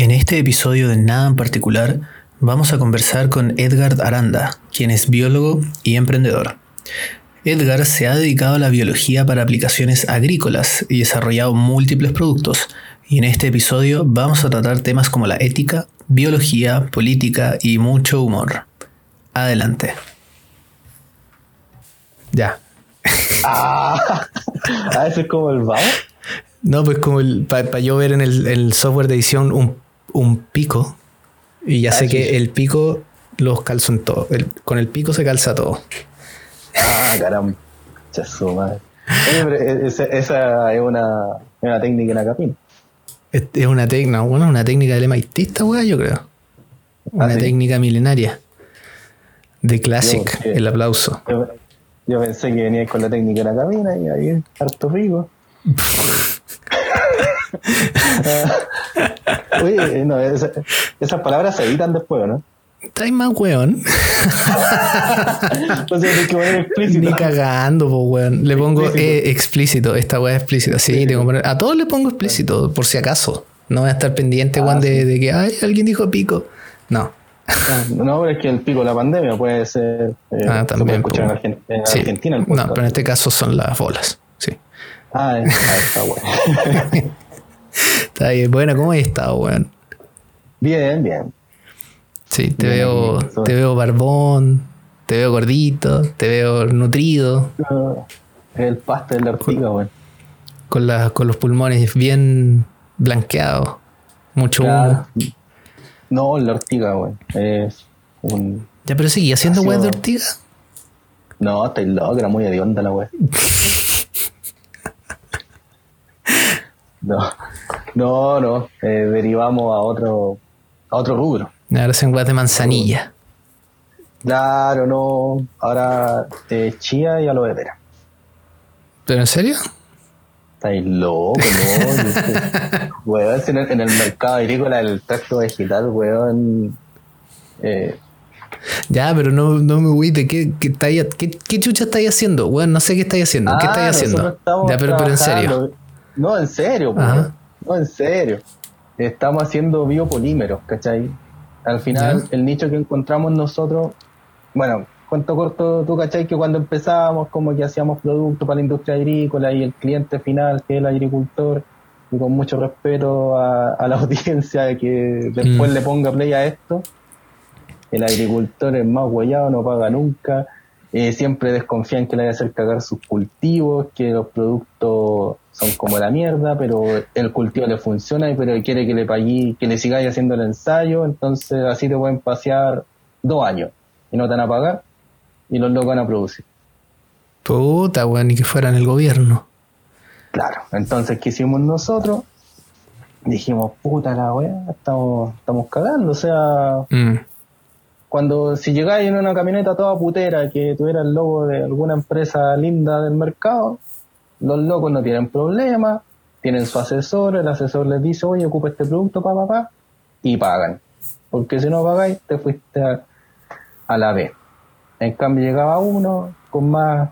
En este episodio de Nada en particular, vamos a conversar con Edgar Aranda, quien es biólogo y emprendedor. Edgar se ha dedicado a la biología para aplicaciones agrícolas y desarrollado múltiples productos, y en este episodio vamos a tratar temas como la ética, biología, política y mucho humor. Adelante. Ya. Ah, ah eso es como el vamos. No, pues como para yo ver en el, software de edición un, pico. Y ya sé ah, que el pico los calzo en todo. con el pico se calza todo. Ah, caramba. Chazo, Esa, esa, es una, una técnica en la capina. Es, una técnica, bueno, una técnica del MIT weá, yo creo. Una ¿Ah, técnica milenaria. De Classic, el aplauso. Yo, pensé que venía con la técnica de la cabina y ahí harto rico. Oye, no, esas palabras se editan después, ¿no? Trae más weón. o sea, que poner explícito. Ni cagando, po, weón. Le pongo explícito. Esta weá es explícita. Sí, tengo que poner. A todos le pongo explícito, por si acaso. No voy a estar pendiente, weón, ah, de, que ay, alguien dijo pico. No. Ah, no, pero es que el pico de la pandemia puede ser. Eh, ah, también. Se puede escuchar en, Argentina. El no, pero en este caso son las bolas. Sí. Ah, está bueno. está bien. Bueno, ¿cómo has estado, weón? Bien, bien. Sí, te veo, te veo barbón, te veo gordito, te veo nutrido. El pasto de la ortiga, weón. Con, con los pulmones bien blanqueados. Mucho humo. No, la ortiga, weón. Es un. Ya, pero sigue haciendo weón de ortiga. No, estoy loco, era muy hedionda la weón. no, no, no. Eh, derivamos a otro, a otro rubro. Ahora weas de manzanilla. Claro, no. Ahora de chía y aloe vera. ¿Pero en serio? Estáis loco, ¿no? weón, en el, en el mercado agrícola el tracto vegetal, weón. Eh, ya, pero no, no me voy ¿qué, qué, qué, qué chucha estáis haciendo? Weón, no sé qué estáis haciendo. ¿Qué estáis ah, haciendo? Ya, pero, pero en serio. No, en serio. No, en serio. Estamos haciendo biopolímeros, ¿cachai? Al final, el nicho que encontramos nosotros, bueno, cuento corto, tú cachai que cuando empezábamos, como que hacíamos productos para la industria agrícola y el cliente final, que es el agricultor, y con mucho respeto a, la audiencia que después mm. le ponga play a esto, el agricultor es más guayado, no paga nunca, eh, siempre desconfían que le vaya a hacer cagar sus cultivos, que los productos son como la mierda, pero el cultivo le funciona, pero quiere que le pague, que le sigáis haciendo el ensayo, entonces así te pueden pasear dos años y no te van a pagar y los locos van a producir. Puta, weón, ni que fueran el gobierno. Claro, entonces, ¿qué hicimos nosotros? Dijimos, puta la weá, estamos, estamos cagando, o sea, mm. cuando si llegáis en una camioneta toda putera que tuviera el logo de alguna empresa linda del mercado, los locos no tienen problema, tienen su asesor, el asesor les dice, oye, ocupa este producto, pa, pa, pa, y pagan. Porque si no pagáis, te fuiste a, la B. En cambio llegaba uno con más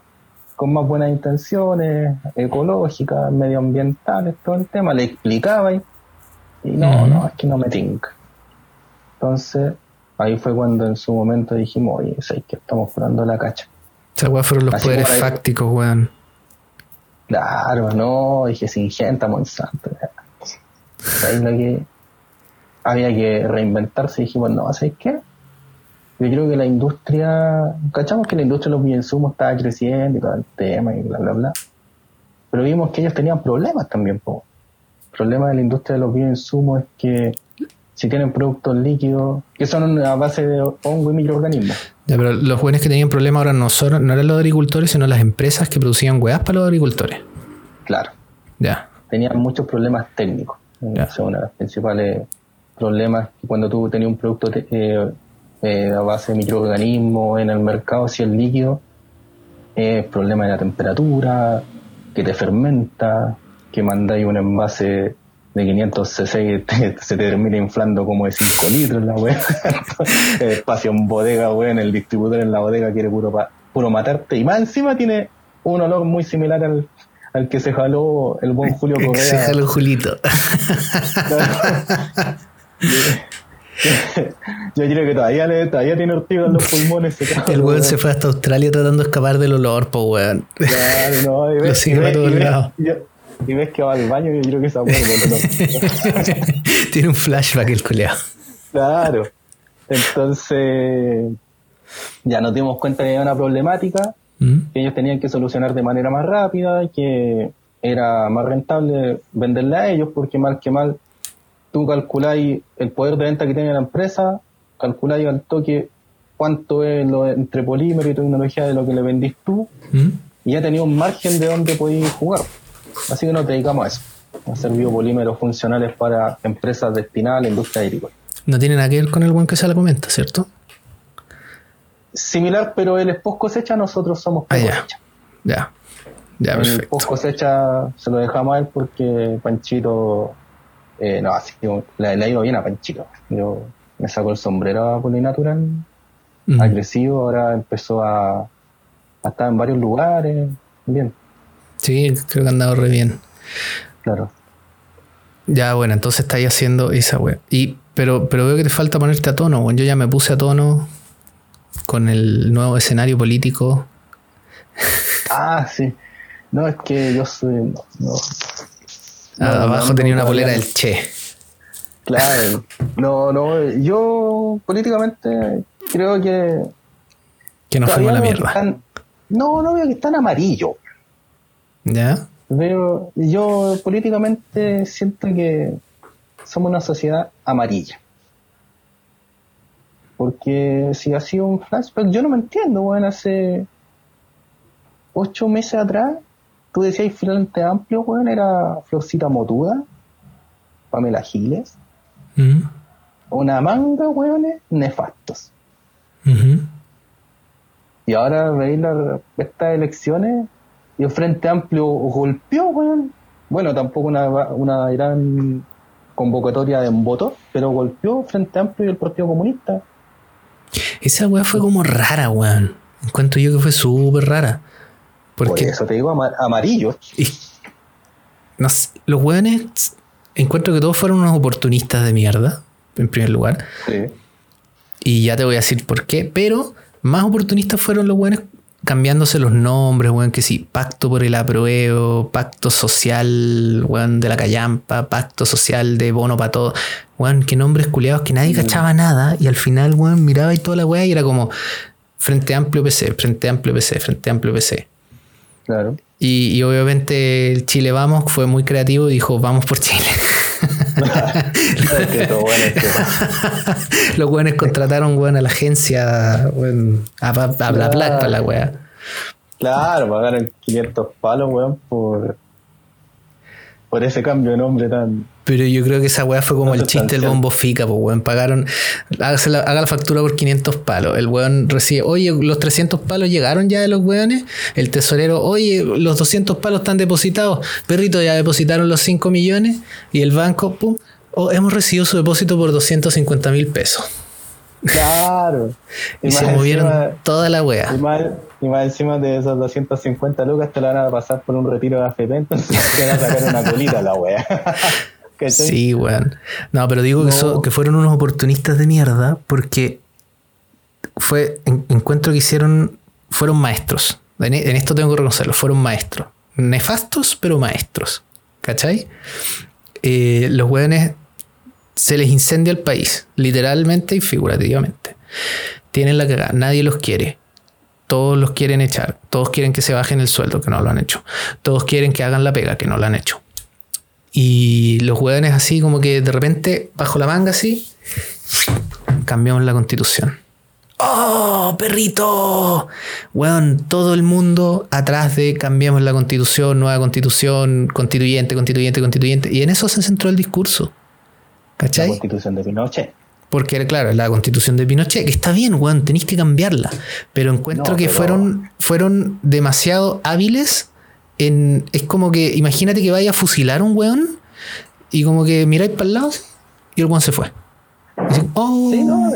con más buenas intenciones, ecológicas, medioambientales, todo el tema, le explicaba y, no, no, es que no me tinca. Entonces, ahí fue cuando en su momento dijimos, oye, es que estamos curando la cacha. O fueron los poderes fácticos, weón. Claro, no, dije Singenta, Monsanto. Ahí lo que había que reinventarse dijimos, no, ¿sabes qué? Yo creo que la industria, cachamos que la industria de los bioinsumos estaba creciendo y todo el tema y bla, bla, bla. Pero vimos que ellos tenían problemas también, po. El problema de la industria de los bioinsumos es que si tienen productos líquidos que son a base de hongo y microorganismos. Ya, pero los jóvenes que tenían problemas ahora no, son, no eran los agricultores, sino las empresas que producían hueás para los agricultores. Claro. Ya. Tenían muchos problemas técnicos. Ya. uno de los principales problemas cuando tú tenías un producto eh, eh, a base de microorganismos en el mercado, si es líquido, es problema de la temperatura, que te fermenta, que mandáis un envase de 500 cc se te termina inflando como de 5 litros la weá. espacio en bodega, weón, el distribuidor en la bodega quiere puro, puro matarte. Y más encima tiene un olor muy similar al, al que se jaló el buen Julio Correa. se jaló Julito. Yo creo que todavía, todavía tiene ortiga en los pulmones. el weón se fue hasta Australia tratando de escapar del olor, po weón. Claro, no, y ves, y, ves, y, ves, que va al baño yo creo que se abuelo. tiene un flashback el coleado. Claro. Entonces, ya nos dimos cuenta que había una problemática ¿Mm? que ellos tenían que solucionar de manera más rápida y que era más rentable venderla a ellos porque mal que mal tú calculáis el poder de venta que tiene la empresa, calculáis al toque cuánto es lo entre polímero y tecnología de lo que le vendís tú ¿Mm? y ya tenía un margen de donde podéis jugar. Así que nos dedicamos a eso, a hacer biopolímeros funcionales para empresas destinadas a la industria agrícola. No tiene nada que ver con el buen que se la comenta, ¿cierto? Similar, pero él es post cosecha, nosotros somos post ah, cosecha. Ya, ya, perfecto. El post cosecha se lo dejamos a él porque Panchito, eh, no, así le, le, ha ido bien a Panchito. Yo me saco el sombrero a Polinatural, mm. agresivo, ahora empezó a, a estar en varios lugares, bien. Sí, creo que ha andado re bien. Claro. Ya, bueno, entonces estáis haciendo esa web. Y pero, pero veo que te falta ponerte a tono, bueno, yo ya me puse a tono con el nuevo escenario político. Ah, sí. No, es que yo soy. Ah, abajo tenía una polera del Che. Claro. No, no, yo políticamente creo que. Que no fuimos la mierda. no, no veo que están amarillo. ¿Ya? Veo, yo políticamente siento que somos una sociedad amarilla. Porque si ha sido un flashback, yo no me entiendo, bueno, hace ocho meses atrás, tú decías Frente Amplio, bueno, era Florcita Motuda, Pamela Giles, mm. una manga, weones, nefastos. Y ahora veis estas elecciones y el Frente Amplio golpeó, weón. Bueno, tampoco una, una gran convocatoria de voto, pero golpeó Frente Amplio y el Partido Comunista. Esa weá fue como rara, weón. Encuentro yo que fue súper rara. Porque Por eso te digo amarillo. los weones, encuentro que todos fueron unos oportunistas de mierda, en primer lugar. Sí. Y ya te voy a decir por qué, pero más oportunistas fueron los weones cambiándose los nombres, weón, que sí, pacto por el apruebo, pacto social, weón, de la callampa, pacto social de bono para todo, weón, que nombres culiados que nadie cachaba nada y al final, weón, miraba y toda la weá y era como Frente Amplio PC, Frente Amplio PC, Frente Amplio PC. Claro. Y, obviamente el Chile Vamos fue muy creativo y dijo, vamos por Chile. Los weones contrataron weón, a la agencia weón, a, a, a para la weá. Claro, pagaron 500 palos, weón, por, por ese cambio de nombre tan. Pero yo creo que esa weá fue como el chiste del bombo fica, pues weón. Pagaron, la, haga la factura por 500 palos. El weón recibe, oye, los 300 palos llegaron ya de los weones. El tesorero, oye, los 200 palos están depositados. Perrito, ya depositaron los 5 millones. Y el banco, pum, oh, hemos recibido su depósito por 250 mil pesos. Claro. y, se movieron toda la weá. Y más, encima de esos 250 lucas te la van a pasar por un retiro de AFP, entonces te van a sacar una colita la Sí, weón. No, pero digo que, fueron unos oportunistas de mierda porque fue, encuentro que hicieron, fueron maestros. En, esto tengo que reconocerlo, fueron maestros. Nefastos, pero maestros. ¿Cachai? Eh, los weones se les incendia el país, literalmente y figurativamente. Tienen la cagada, nadie los quiere. Todos los quieren echar, todos quieren que se bajen el sueldo, que no lo han hecho. Todos quieren que hagan la pega, que no lo han hecho. Y los hueones así como que de repente, bajo la manga así, cambiamos la constitución. ¡Oh, perrito! Weón, todo el mundo atrás de cambiamos la constitución, nueva constitución, constituyente, constituyente, constituyente. Y en eso se centró el discurso. ¿Cachai? La constitución de Pinochet. Porque, claro, la constitución de Pinochet, que está bien, weón, tenéis que cambiarla. Pero encuentro que Fueron, fueron demasiado hábiles es como que, imagínate que vaya a fusilar a un weón y como que miráis para el lado y el weón se fue. Oh". no,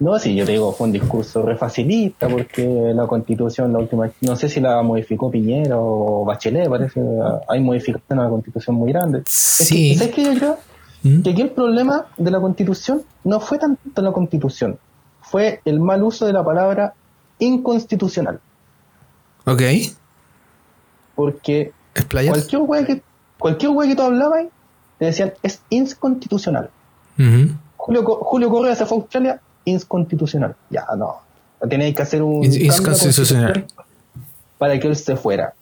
no, sí, yo te digo, fue un discurso re facilista porque la constitución, la última, no sé si la modificó Piñera o Bachelet, parece, hay modificación a la constitución muy grande. Sí. ¿Sabes qué yo creo? ¿Mm? Que aquí el problema de la constitución no fue tanto la constitución, fue el mal uso de la palabra inconstitucional. Ok. Porque cualquier weá que, cualquier que tú hablabas, te decían es inconstitucional. Julio, Julio Correa se fue a Australia, inconstitucional. Ya, no. Tenéis que hacer un. Inconstitucional. Para que él se fuera.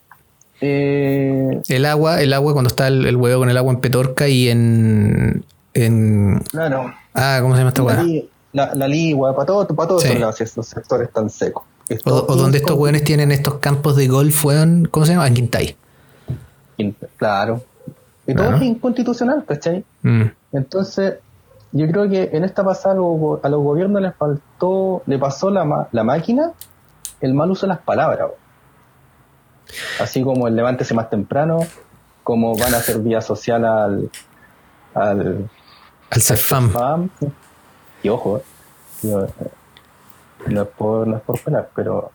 Eh, el agua, el agua cuando está el, huevo con el agua en Petorca y en. en claro. Ah, ¿cómo se llama esta hueá? La, la, ligua, para todos para todos los sectores tan secos. O, donde estos hueones tienen estos campos de golf, weón, ¿cómo se llama? En Quintay. Claro. Y todo es inconstitucional, ¿cachai? Mm. Entonces, yo creo que en esta pasada a los gobiernos les faltó, le pasó la, la máquina el mal uso de las palabras. Así como el levántese más temprano, como van a hacer vía social al al, al CEFAM. Y ojo, eh, no es por, no es por pelar, pero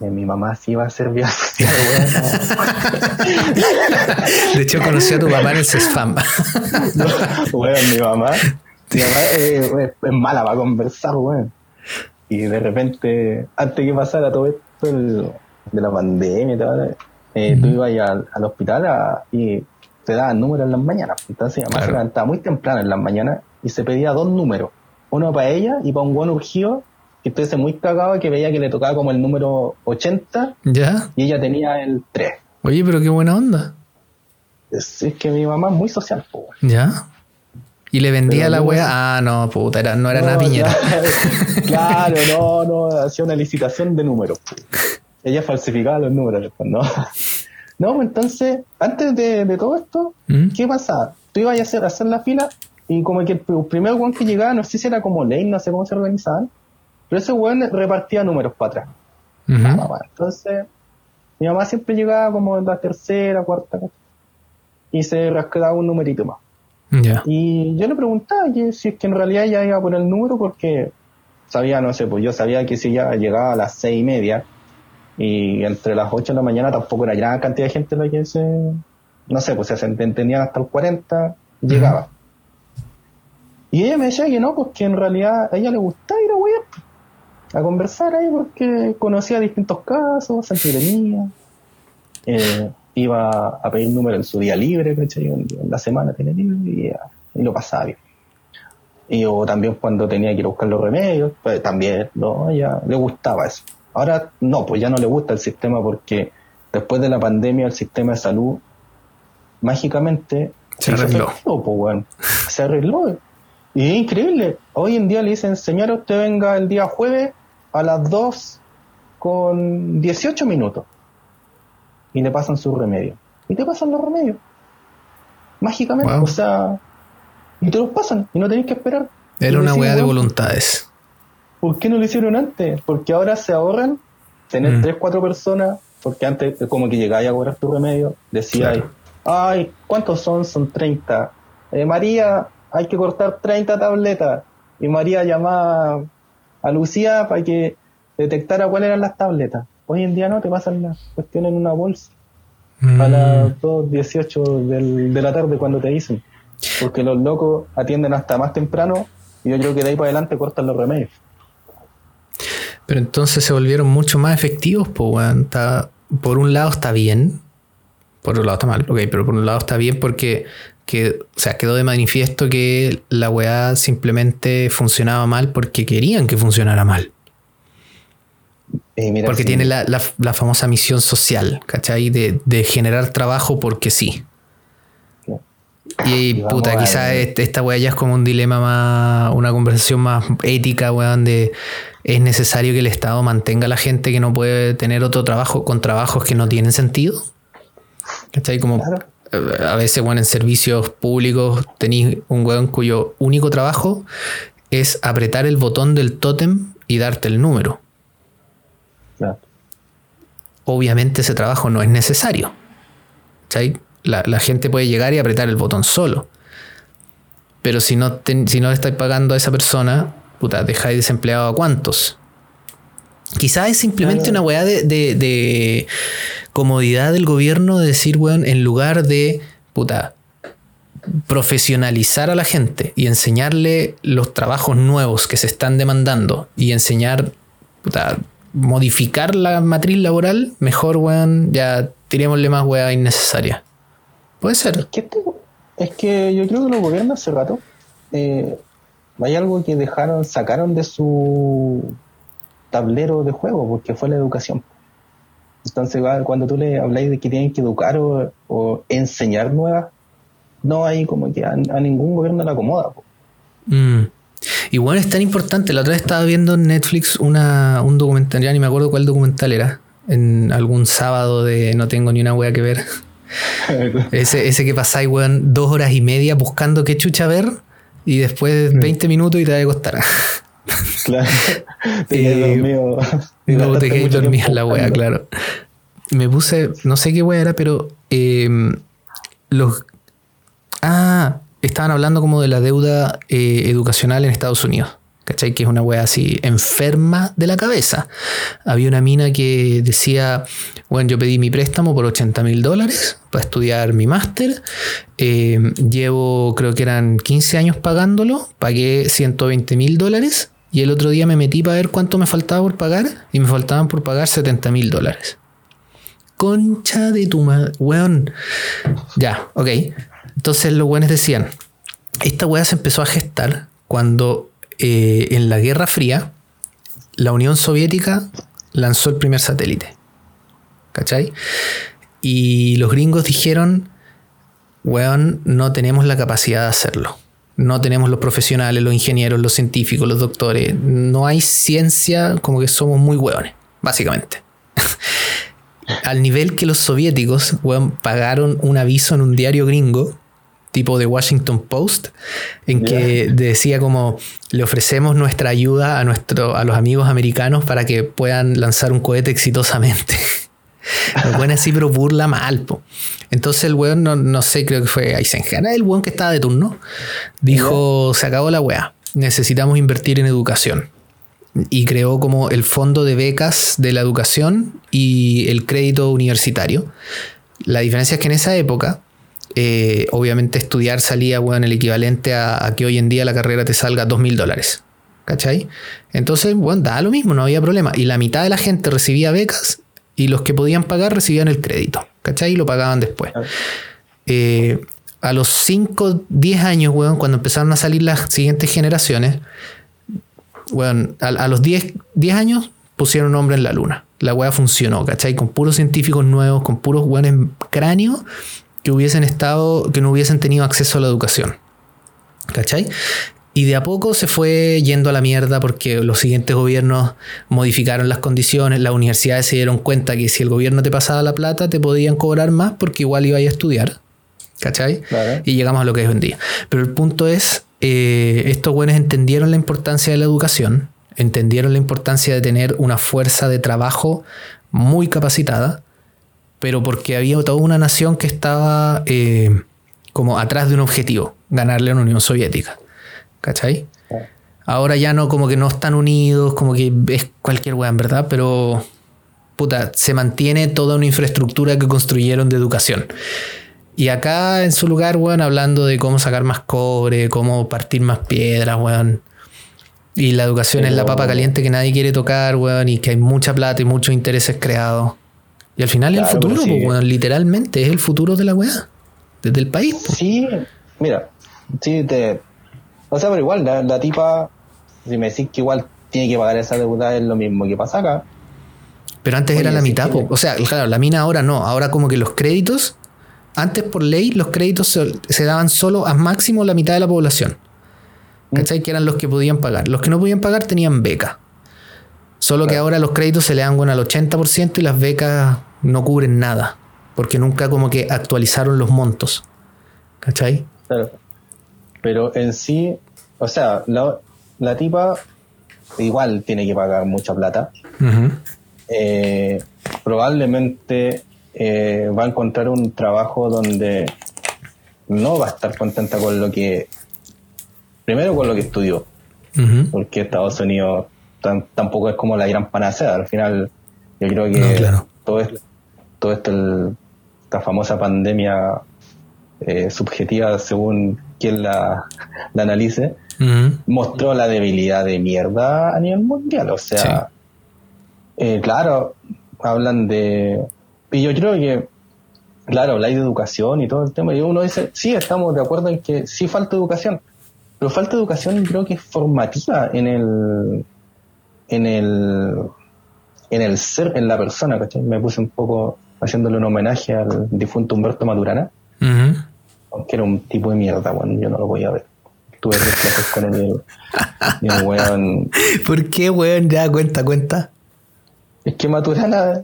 eh, mi mamá sí iba a ser vía social, De hecho, conocí a tu mamá en el CEFAM. bueno, mi mamá es, mala para conversar, weón. Y de repente, antes que pasara todo esto de la pandemia y tal, eh, tú ibas al, al hospital y te daban números en las mañanas. Entonces mi mamá se levantaba muy temprano en las mañanas y se pedía dos números. Uno para ella y para un buen urgido que estuviese muy cagado que veía que le tocaba como el número 80 ¿Ya? y ella tenía el 3. Oye, pero qué buena onda. Es, que mi mamá es muy social, ¿Ya? Y le vendía la wea. Ah, no, puta, era, no era nada piñera. claro, no, no, hacía una licitación de números. Ella falsificaba los números, ¿no? No, pues entonces, antes de, todo esto, ¿Mm? ¿qué pasaba? Tú ibas a hacer, hacer la fila y como que el, primer weón que llegaba, no sé si era como ley, no sé cómo se organizaban, pero ese weón repartía números para atrás. Entonces, mi mamá siempre llegaba como en la tercera, cuarta, y se rascaba un numerito más. Y yo le preguntaba si es que en realidad ella iba a poner el número porque sabía, no sé, pues yo sabía que si ya llegaba a las seis y media y entre las ocho de la mañana tampoco era gran cantidad de gente la que se, no sé, pues se entendían hasta el 40, llegaba. Y ella me decía que no, pues que en realidad a ella le gustaba ir a a conversar ahí porque conocía distintos casos, se entretenía. Eh, iba a pedir número en su día libre, En, la semana tenía libre y, lo pasaba bien. Y o también cuando tenía que ir a buscar los remedios, pues también, ¿no? ella le gustaba eso. Ahora no, pues ya no le gusta el sistema porque después de la pandemia el sistema de salud mágicamente se arregló. Pues, se arregló. Y es increíble. Hoy en día le dicen, señora, usted venga el día jueves a las 2 con 18 minutos y le pasan sus remedios. Y te pasan los remedios. Mágicamente. O sea, y te los pasan y no tenéis que esperar. Era una hueá de voluntades. ¿Por qué no lo hicieron antes? Porque ahora se ahorran tener mm. tres, cuatro personas, porque antes como que llegáis a cobrar tu remedio, decía ay, ¿cuántos son? Son 30. Eh, María, hay que cortar 30 tabletas. Y María llamaba a Lucía para que detectara cuáles eran las tabletas. Hoy en día no, te pasan las cuestiones en una bolsa a las 2.18 del, de la tarde cuando te dicen. Porque los locos atienden hasta más temprano y yo creo que de ahí para adelante cortan los remedios. Pero entonces se volvieron mucho más efectivos, pues, por un lado está bien, por otro lado está mal, ok, pero por un lado está bien porque que, o sea, quedó de manifiesto que la weá simplemente funcionaba mal porque querían que funcionara mal. Eh, porque tiene la, famosa misión social, ¿cachai? De, de generar trabajo porque sí. Y puta, quizás esta weá ya es como un dilema más, una conversación más ética, weón, de es necesario que el Estado mantenga a la gente que no puede tener otro trabajo con trabajos que no tienen sentido. ¿Cachai? Como a veces, weón, en servicios públicos tenéis un weón cuyo único trabajo es apretar el botón del tótem y darte el número obviamente ese trabajo no es necesario. La, gente puede llegar y apretar el botón solo. Pero si no, si no estáis pagando a esa persona, puta, dejáis desempleado a cuántos. Quizás es simplemente una weá de, comodidad del gobierno de decir, weón, en lugar de, puta, profesionalizar a la gente y enseñarle los trabajos nuevos que se están demandando y enseñar, modificar la matriz laboral, mejor, weón, ya tirémosle más weá innecesaria. Puede ser. Es que, este, es que yo creo que los gobiernos hace rato eh, hay algo que dejaron, sacaron de su tablero de juego, porque fue la educación. Entonces, cuando tú le habláis de que tienen que educar o, enseñar nuevas, no hay como que a, ningún gobierno le acomoda. Mm. Igual es tan importante. La otra vez estaba viendo en Netflix una, un documental, ya ni me acuerdo cuál documental era, en algún sábado de no tengo ni una wea que ver. ese, ese que pasáis, weón, dos horas y media buscando qué chucha ver y después 20 mm. minutos y te va a costar. Claro. te eh, dormido. No, te quedé dormido en la wea, claro. Me puse, no sé qué wea era, pero em, los. Ah, estaban hablando como de la deuda eh, educacional en Estados Unidos. ¿Cachai? Que es una wea así enferma de la cabeza. Había una mina que decía, bueno, yo pedí mi préstamo por 80 mil dólares para estudiar mi máster. Eh, llevo, creo que eran 15 años pagándolo. Pagué 120 mil dólares. Y el otro día me metí para ver cuánto me faltaba por pagar. Y me faltaban por pagar 70 mil dólares. Concha de tu madre. Weón. Ya, ok. Entonces los weones decían, esta wea se empezó a gestar cuando eh, en la Guerra Fría, la Unión Soviética lanzó el primer satélite. ¿Cachai? Y los gringos dijeron, weón, no tenemos la capacidad de hacerlo. No tenemos los profesionales, los ingenieros, los científicos, los doctores. No hay ciencia, como que somos muy weones, básicamente. Al nivel que los soviéticos, weón, pagaron un aviso en un diario gringo tipo de Washington Post, en que decía como le ofrecemos nuestra ayuda a, nuestro, a los amigos americanos para que puedan lanzar un cohete exitosamente. weón así, pero burla mal. Entonces el weón, no, sé, creo que fue Eisenhower, el weón que estaba de turno, dijo, se acabó la weá, necesitamos invertir en educación. Y creó como el fondo de becas de la educación y el crédito universitario. La diferencia es que en esa época eh, obviamente estudiar salía, bueno, el equivalente a, que hoy en día la carrera te salga dos mil dólares. ¿Cachai? Entonces, bueno, da lo mismo, no había problema. Y la mitad de la gente recibía becas y los que podían pagar recibían el crédito. ¿Cachai? Y lo pagaban después. Eh, a los 5, 10 años, weón, cuando empezaron a salir las siguientes generaciones, weón, a, los 10, 10 años pusieron nombre en la luna. La weá funcionó, ¿cachai? Con puros científicos nuevos, con puros weones cráneos que hubiesen estado, que no hubiesen tenido acceso a la educación. ¿Cachai? Y de a poco se fue yendo a la mierda porque los siguientes gobiernos modificaron las condiciones, las universidades se dieron cuenta que si el gobierno te pasaba la plata te podían cobrar más porque igual iba a estudiar. ¿Cachai? Y llegamos a lo que es hoy en día. Pero el punto es, eh, estos buenos entendieron la importancia de la educación, entendieron la importancia de tener una fuerza de trabajo muy capacitada pero porque había toda una nación que estaba eh, como atrás de un objetivo, ganarle a la Unión Soviética. ¿Cachai? Ahora ya no, como que no están unidos, como que es cualquier weá, verdad, pero puta, se mantiene toda una infraestructura que construyeron de educación. Y acá en su lugar, weón, hablando de cómo sacar más cobre, cómo partir más piedras, weón. Y la educación es la papa caliente que nadie quiere tocar, weón, y que hay mucha plata y muchos intereses creados. Y al final es el futuro, pues, literalmente es el futuro de la weá, desde el país. Sí, mira, sí, te. O sea, pero igual, la, tipa, si me decís que igual tiene que pagar esa deuda, es lo mismo que pasa acá. Pero antes era la mitad, o sea, claro, la mina ahora no, ahora como que los créditos, antes por ley, los créditos se, daban solo a máximo la mitad de la población. Mm. ¿Cachai? Que eran los que podían pagar. Los que no podían pagar tenían beca. Solo que ahora los créditos se le dan bueno, al 80% y las becas no cubren nada, porque nunca como que actualizaron los montos. ¿Cachai? Claro. Pero en sí, o sea, la, tipa igual tiene que pagar mucha plata. Eh, probablemente eh, va a encontrar un trabajo donde no va a estar contenta con lo que, primero con lo que estudió, porque Estados Unidos tampoco es como la gran panacea, al final yo creo que todo, esto, todo esto, esta famosa pandemia eh, subjetiva según quien la, analice, mostró la debilidad de mierda a nivel mundial. O sea, eh, claro, hablan de... Y yo creo que, claro, la de educación y todo el tema, y uno dice, sí, estamos de acuerdo en que sí falta educación, pero falta educación creo que es formativa en el... En el en el ser, en la persona, ¿cachai? Me puse un poco haciéndole un homenaje al difunto Humberto Maturana, aunque era un tipo de mierda, bueno, yo no lo voy a ver. Tuve tres clases con él y el weón. ¿Por qué, weón? Ya, cuenta, cuenta. Es que Maturana,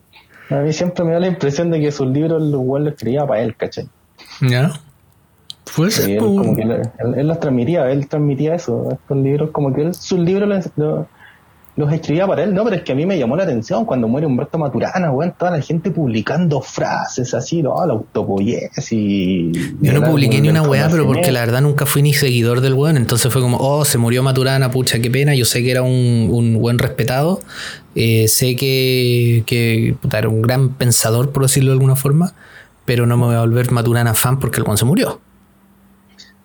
a mí siempre me da la impresión de que sus libros el weón los escribía para él, ¿cachai? Ya. Pues él, como que él, los transmitía, él transmitía eso, estos libros, como que él, sus libros los, los escribía para él, no, pero es que a mí me llamó la atención cuando muere Humberto Maturana, weón, toda la gente publicando frases así, no, la autopoyes y... Yo no publiqué ni una weá, pero porque la verdad nunca fui ni seguidor del weón, entonces fue como, oh, se murió Maturana, pucha, qué pena, yo sé que era un, un buen respetado, eh, sé que, que era un gran pensador, por decirlo de alguna forma, pero no me voy a volver Maturana fan porque el weón se murió.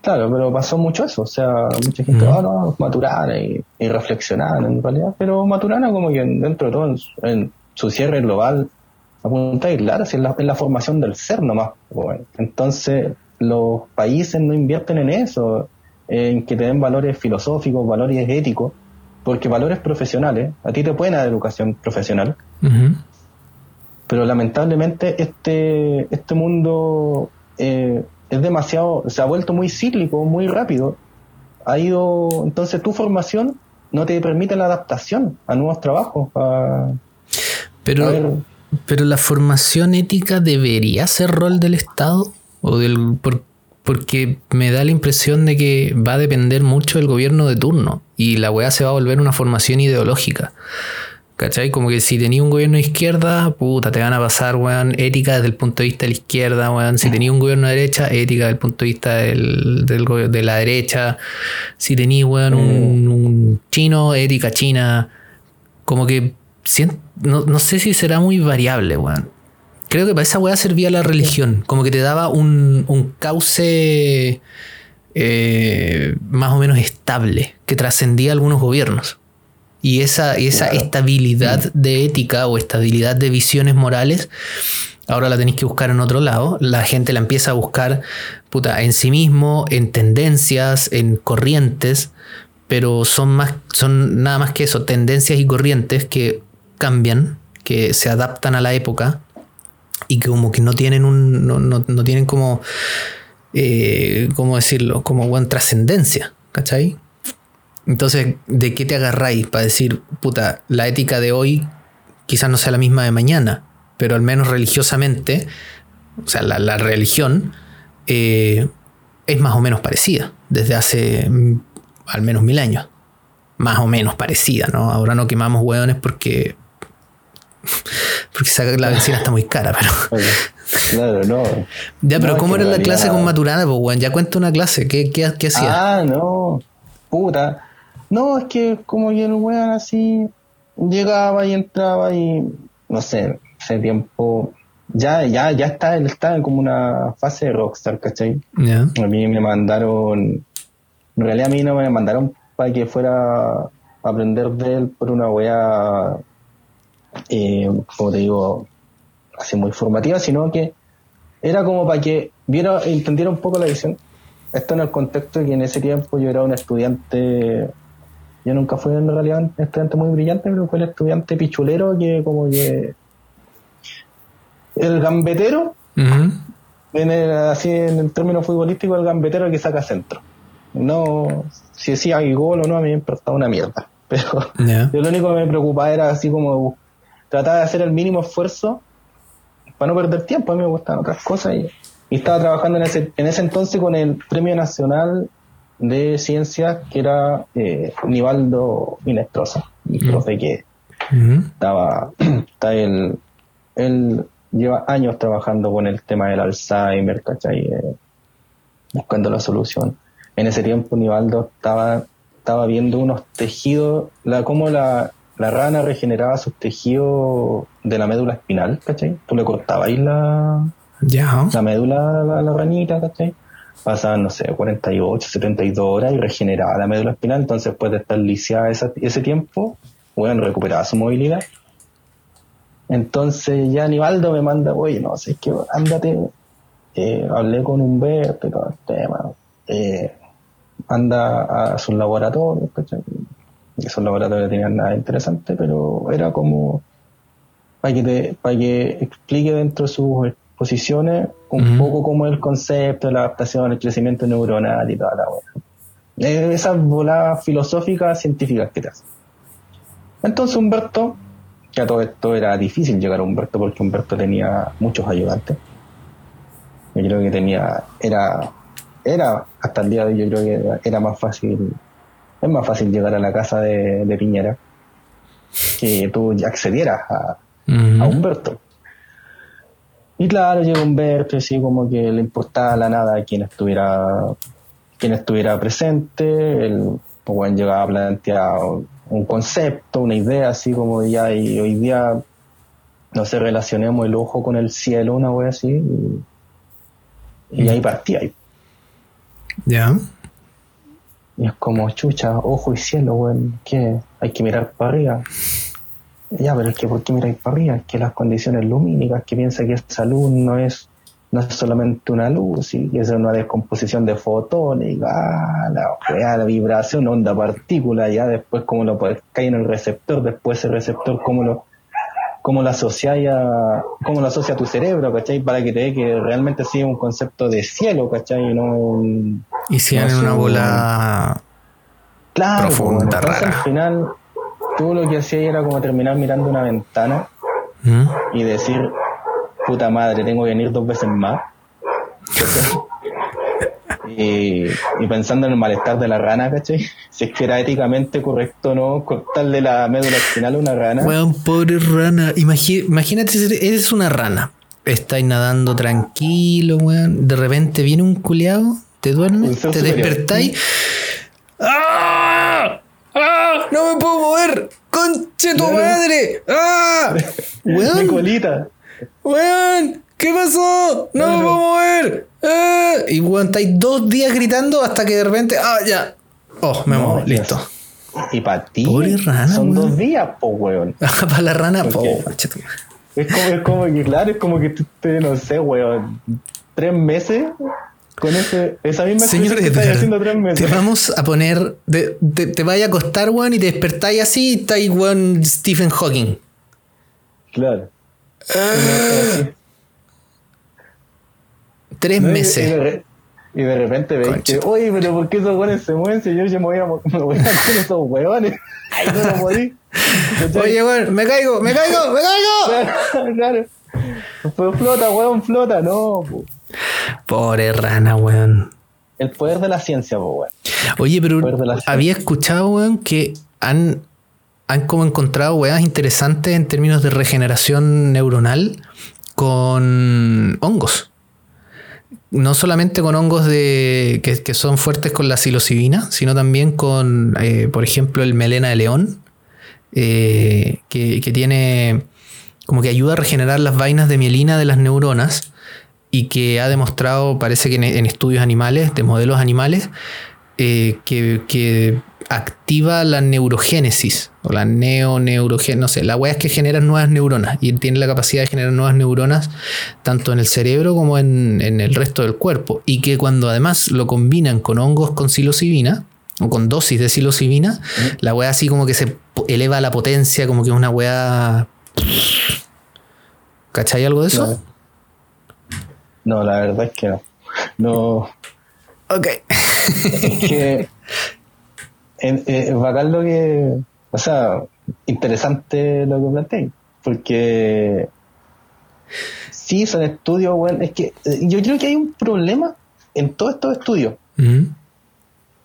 Claro, pero pasó mucho eso, o sea, mucha gente, va no, Maturana y, y reflexionar en realidad, pero Maturana como que dentro de todo, en, su cierre global, apunta a aislar en la, en la formación del ser nomás. Entonces, los países no invierten en eso, en que te den valores filosóficos, valores éticos, porque valores profesionales, a ti te pueden dar educación profesional, pero lamentablemente este, este mundo... Eh, es demasiado, se ha vuelto muy cíclico, muy rápido. Ha ido, entonces tu formación no te permite la adaptación a nuevos trabajos. pero, pero la formación ética debería ser rol del Estado o del porque me da la impresión de que va a depender mucho del gobierno de turno y la weá se va a volver una formación ideológica. ¿Cachai? Como que si tenía un gobierno de izquierda, puta, te van a pasar, weón, ética desde el punto de vista de la izquierda, weón. Si tenía un gobierno de derecha, ética desde el punto de vista del, de la derecha. Si tenía, weón, un, chino, ética china. Como que no, sé si será muy variable, weón. Creo que para esa weá servía la religión. Como que te daba un, un cauce eh, más o menos estable que trascendía algunos gobiernos. Y esa, esa estabilidad de ética o estabilidad de visiones morales, ahora la tenéis que buscar en otro lado. La gente la empieza a buscar puta, en sí mismo, en tendencias, en corrientes, pero son, más, son nada más que eso, tendencias y corrientes que cambian, que se adaptan a la época y que como que no tienen un. no, no, tienen como. Eh, ¿Cómo decirlo? Como buena trascendencia. ¿Cachai? Entonces, ¿de qué te agarráis para decir, puta, la ética de hoy quizás no sea la misma de mañana, pero al menos religiosamente, o sea, la, religión eh, es más o menos parecida desde hace mm, al menos mil años. Más o menos parecida, ¿no? Ahora no quemamos hueones porque. Porque la benzina está muy cara, pero. Claro, no. Ya, pero ¿cómo era la clase con Maturana? Pues, ya cuento una clase. ¿Qué, qué, qué hacía? Ah, no. Puta. No, es que como que el weón así llegaba y entraba y no sé, hace tiempo ya, ya, ya está, él está en como una fase de rockstar, ¿cachai? A mí me mandaron, en realidad a mí no me mandaron para que fuera a aprender de él por una wea, eh, como te digo, así muy formativa, sino que era como para que viera, entendiera un poco la visión. Esto en el contexto de que en ese tiempo yo era un estudiante yo nunca fui en realidad un estudiante muy brillante, pero fue el estudiante pichulero que como que el gambetero, en así en el término futbolístico, el gambetero que saca centro. No, si decía hay gol o no, a mí me importaba una mierda. Pero yo lo único que me preocupaba era así como tratar de hacer el mínimo esfuerzo para no perder tiempo. A mí me gustaban otras cosas y, y estaba trabajando en ese, en ese entonces con el Premio Nacional de ciencias que era eh, Nivaldo Minestrosa, mi profe que estaba, está él, él lleva años trabajando con el tema del Alzheimer, ¿cachai? Eh, buscando la solución. En ese tiempo Nivaldo estaba, estaba viendo unos tejidos, la, cómo la, la rana regeneraba sus tejidos de la médula espinal, ¿cachai? Tú le cortabas ahí la, Ya. La médula, la, la ranita, ¿cachai? Pasaban, no sé, 48, 72 horas y regeneraba la médula espinal. Entonces, después de estar lisiada ese tiempo, bueno, recuperaba su movilidad. Entonces, ya Nivaldo me manda, oye, no sé, es que ándate. Eh, hablé con Humberto y todo el tema. Eh, anda a sus laboratorios. Esos laboratorios tenían nada interesante, pero era como para que, te, para que explique dentro de sus exposiciones un poco como el concepto, la adaptación, el crecimiento neuronal y toda la wea. Eh, esas voladas filosóficas, científicas que te hacen. Entonces Humberto, que a todo esto era difícil llegar a Humberto porque Humberto tenía muchos ayudantes. Yo creo que tenía, era, era, hasta el día de hoy yo creo que era, más fácil, es más fácil llegar a la casa de, de Piñera que tú accedieras a, a Humberto. Y claro, llegó Humberto, así como que le importaba la nada a quien estuviera, quien estuviera presente, el pues, llegaba a plantear un concepto, una idea, así como ya, y hoy día, no sé, relacionemos el ojo con el cielo, una wea así, y, ahí partía. Ya. Y es como, chucha, ojo y cielo, weón, ¿qué? Hay que mirar para arriba. Ya, pero es que ¿por qué miráis para arriba? Es que las condiciones lumínicas, que piensa que esa luz no es, no es solamente una luz, y que es una descomposición de fotones, ah, la, la vibración, onda partícula, ya después cómo lo caer en el receptor, después ese receptor cómo lo cómo lo asocia a, cómo lo asocia a tu cerebro, ¿cachai? Para que te dé que realmente sea un concepto de cielo, ¿cachai? No un, y si en una bola claro, profunda, rara. al final tú lo que hacías era como terminar mirando una ventana ¿Mm? y decir, puta madre, tengo que venir dos veces más. y, pensando en el malestar de la rana, ¿cachai? Si es que era éticamente correcto no cortarle la médula espinal a una rana. Weón, pobre rana. imagínate, eres una rana. Estáis nadando tranquilo, weón. De repente viene un culeado, te duermes, te despertáis. ¡Ah! ¡No me puedo mover! ¡Conche tu madre! ¡Ah! ¡Weón! colita. ¡Weón! ¿Qué pasó? ¡No me puedo mover! ¡Ah! Y weón, estáis dos días gritando hasta que de repente. ¡Ah, ya! Oh, me muevo, listo. Y para ti son dos días, po, weón. para la rana, po, es como, es como que, claro, es como que tú, no sé, weón, tres meses con ese, esa misma Señor que haciendo tres meses. Te vamos a poner, te, te, vaya a acostar, weón, y te despertáis así y estáis, weón, Stephen Hawking. Claro. Ah. tres meses. Y de, repente veis que, oye, pero ¿por qué esos weones se mueven? Señor, yo me voy a, me voy a con esos weones. Ay, no lo morí. Oye, weón, me caigo, me caigo, me caigo. Claro, claro. Pues flota, weón, flota, no. Pobre rana, weón. El poder de la ciencia, weón. Oye, pero había escuchado, weón, que han, han como encontrado weas interesantes en términos de regeneración neuronal con hongos. No solamente con hongos de, que, son fuertes con la psilocibina, sino también con, eh, por ejemplo, el melena de león, eh, que, que tiene como que ayuda a regenerar las vainas de mielina de las neuronas y que ha demostrado, parece que en, estudios animales, de modelos animales, eh, que, activa la neurogénesis o la neoneurogénesis, no sé, la weá es que genera nuevas neuronas y tiene la capacidad de generar nuevas neuronas tanto en el cerebro como en, el resto del cuerpo y que cuando además lo combinan con hongos con psilocibina o con dosis de psilocibina, la weá así como que se eleva la potencia, como que es una weá ¿Cachai algo de eso? No. la verdad es que no. No. Ok. es que es, bacán lo que. O sea, interesante lo que planteé. Porque sí, son estudios, bueno, es que eh, yo creo que hay un problema en todos estos estudios.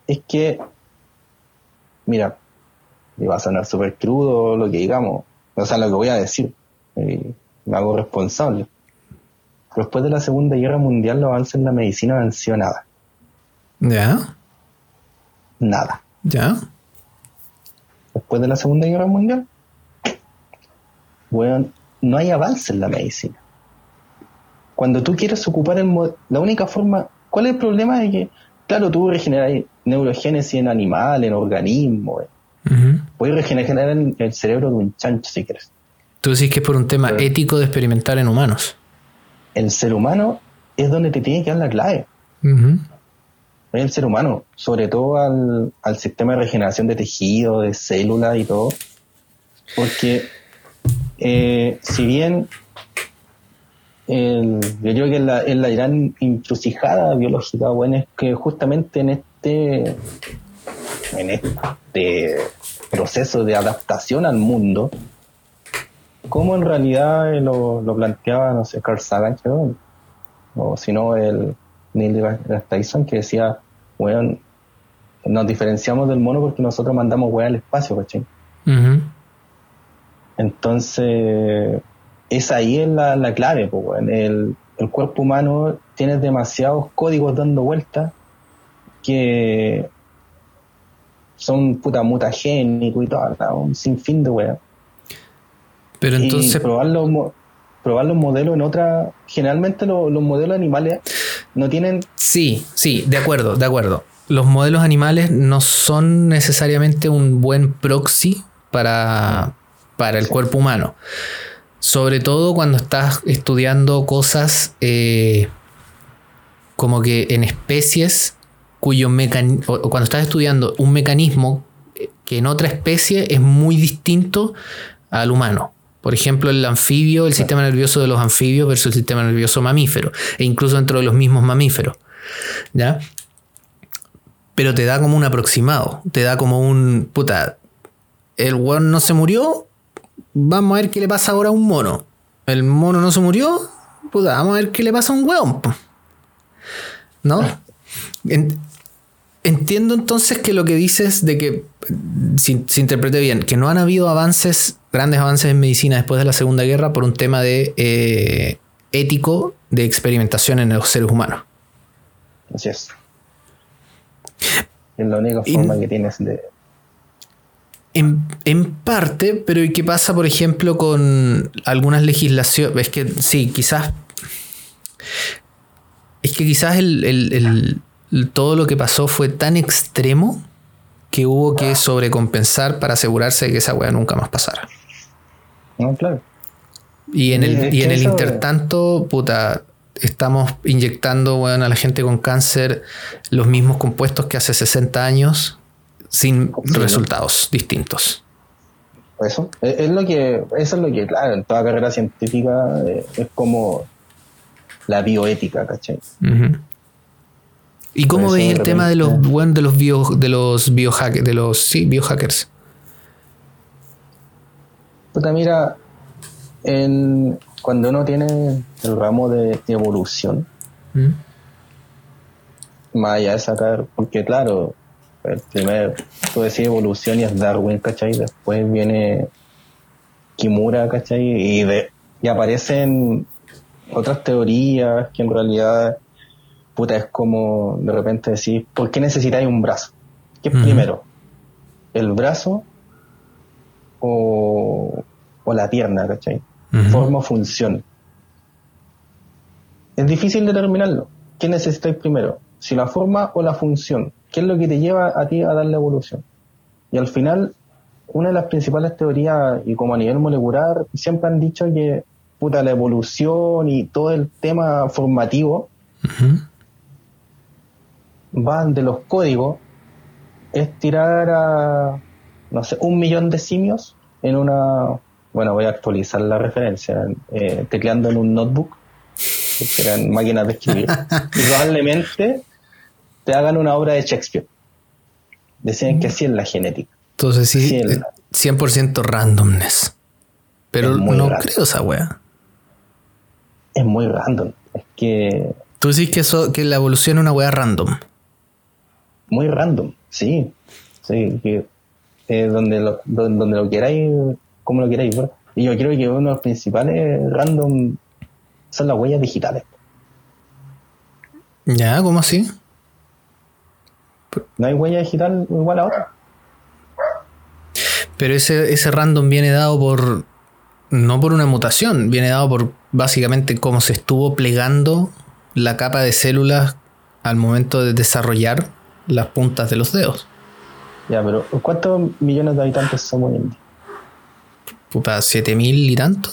Es que, mira, y va a sonar súper crudo lo que digamos, o sea, lo que voy a decir. Eh, me hago responsable. Después de la Segunda Guerra Mundial, los avances en la medicina no han sido nada. ¿Ya? Nada. ¿Ya? Después de la Segunda Guerra Mundial, bueno, no hay avance en la medicina. cuando tú quieres ocupar el la única forma, ¿cuál es el problema? de que, claro, tú regeneras neurogénesis en animales, en organismos. Puedes regenerar el, cerebro de un chancho si quieres. Tú decís que es por un tema ético de experimentar en humanos. El ser humano es donde te tiene que dar la clave. El ser humano, sobre todo al, al sistema de regeneración de tejido, de células y todo. Porque eh, si bien el, yo creo que la, la gran encrucijada biológica, bueno, es que justamente en este, en este proceso de adaptación al mundo, como en realidad lo, lo planteaba, no sé, Carl Sagan, o si no, el Neil deGrasse Tyson, que decía, bueno, nos diferenciamos del mono porque nosotros mandamos weá al espacio, ¿cachai? Entonces, esa ahí es la, la clave, pues, el, el cuerpo humano tiene demasiados códigos dando vueltas que son puta mutagénicos y todo, un sinfín de weá. Pero entonces. probar los, probar los modelos en otra. Generalmente los modelos animales no tienen. Sí, sí, de acuerdo, de acuerdo. Los modelos animales no son necesariamente un buen proxy para, para el cuerpo humano. Sobre todo cuando estás estudiando cosas eh, como que en especies cuyo mecanismo, cuando estás estudiando un mecanismo que en otra especie es muy distinto al humano. Por ejemplo, el anfibio, el sistema nervioso de los anfibios versus el sistema nervioso mamífero, e incluso dentro de los mismos mamíferos. ¿Ya? Pero te da como un aproximado, te da como un. Puta, el weón no se murió, vamos a ver qué le pasa ahora a un mono. El mono no se murió, puta, vamos a ver qué le pasa a un weón. ¿No? Entiendo entonces que lo que dices de que, si, si interprete bien, que no han habido avances grandes avances en medicina después de la Segunda Guerra por un tema de eh, ético de experimentación en los seres humanos. Así es. Es la única forma que tienes de... En, parte, pero ¿y qué pasa, por ejemplo, con algunas legislaciones? Es que sí, quizás... Es que quizás el, todo lo que pasó fue tan extremo que hubo que sobrecompensar para asegurarse de que esa weá nunca más pasara. No, claro. Y en el, y en el intertanto, puta, estamos inyectando bueno, a la gente con cáncer los mismos compuestos que hace 60 años sin resultados distintos. Eso es, lo que, eso es lo que, claro, en toda carrera científica eh, es como la bioética, ¿cachai? ¿Y cómo veis el tema de los de los bio, de los biohackers, de los sí, biohackers? Puta, mira, cuando uno tiene el ramo de evolución, ¿Mm? más allá de sacar, porque claro, el primer, tú decís evolución y es Darwin, ¿cachai? Después viene Kimura, ¿cachai? Y, de, y aparecen otras teorías que en realidad, puta, es como de repente decir, ¿por qué necesitáis un brazo? ¿Qué es primero? ¿El brazo o, la pierna, ¿cachai? Forma o función. Es difícil determinarlo. ¿Qué necesitáis primero? Si la forma o la función. ¿Qué es lo que te lleva a ti a dar la evolución? Y al final, una de las principales teorías, y como a nivel molecular, siempre han dicho que puta, la evolución y todo el tema formativo van de los códigos, es tirar a no sé, un millón de simios en una, bueno, voy a actualizar la referencia, eh, tecleando en un notebook, que eran máquinas de escribir, y probablemente te hagan una obra de Shakespeare. Decían que así es la genética. Entonces sí, 100% randomness. Pero no creo esa wea. Es muy random. Es que... Tú decís que, eso, que la evolución es una wea random. Muy random, sí. Sí, que eh, donde, lo, donde, lo queráis, como lo queráis. Y yo creo que uno de los principales random son las huellas digitales. Ya, ¿cómo así? No hay huella digital igual a otra. Pero ese, ese random viene dado por no por una mutación, viene dado por básicamente cómo se estuvo plegando la capa de células al momento de desarrollar las puntas de los dedos. Ya, pero ¿cuántos millones de habitantes somos en India? Puta, ¿siete mil y tanto?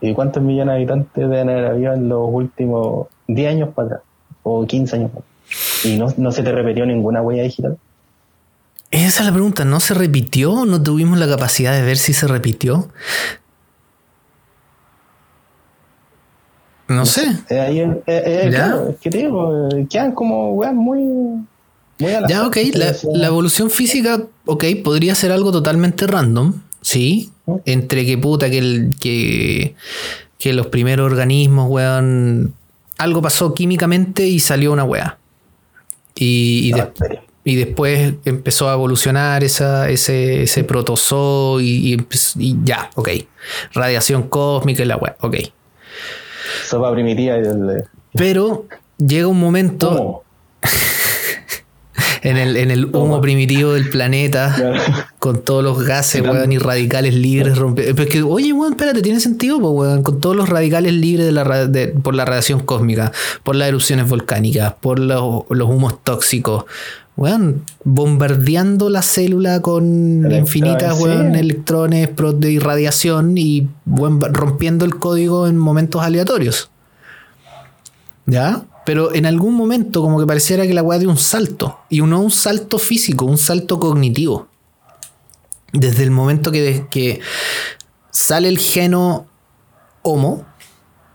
¿Y cuántos millones de habitantes deben haber habido en los últimos 10 años para atrás? ¿O 15 años para atrás? ¿Y no, no se te repitió ninguna huella digital? Esa es la pregunta, ¿no se repitió? ¿No tuvimos la capacidad de ver si se repitió? No sé. ahí es que te digo, quedan como weas muy, Ya, ok, la, evolución física, ok, podría ser algo totalmente random, sí. Entre que puta, que, el, que, que los primeros organismos, weón, algo pasó químicamente y salió una wea. Y, y, y después empezó a evolucionar esa, ese, ese protozoo y, ya, ok. Radiación cósmica y la web, ok. Sopa primitiva. Pero llega un momento en, el, en el humo primitivo del planeta con todos los gases, weón, y radicales libres. Rompe... Pero es que, oye, weón, espérate, tiene sentido, weón, con todos los radicales libres de la, por la radiación cósmica, por las erupciones volcánicas, por los, los humos tóxicos weón, bombardeando la célula con infinitas electrones de irradiación y rompiendo el código en momentos aleatorios. ¿Ya? Pero en algún momento como que pareciera que la weá dio un salto. Y no un salto físico, un salto cognitivo. Desde el momento que, que sale el geno Homo,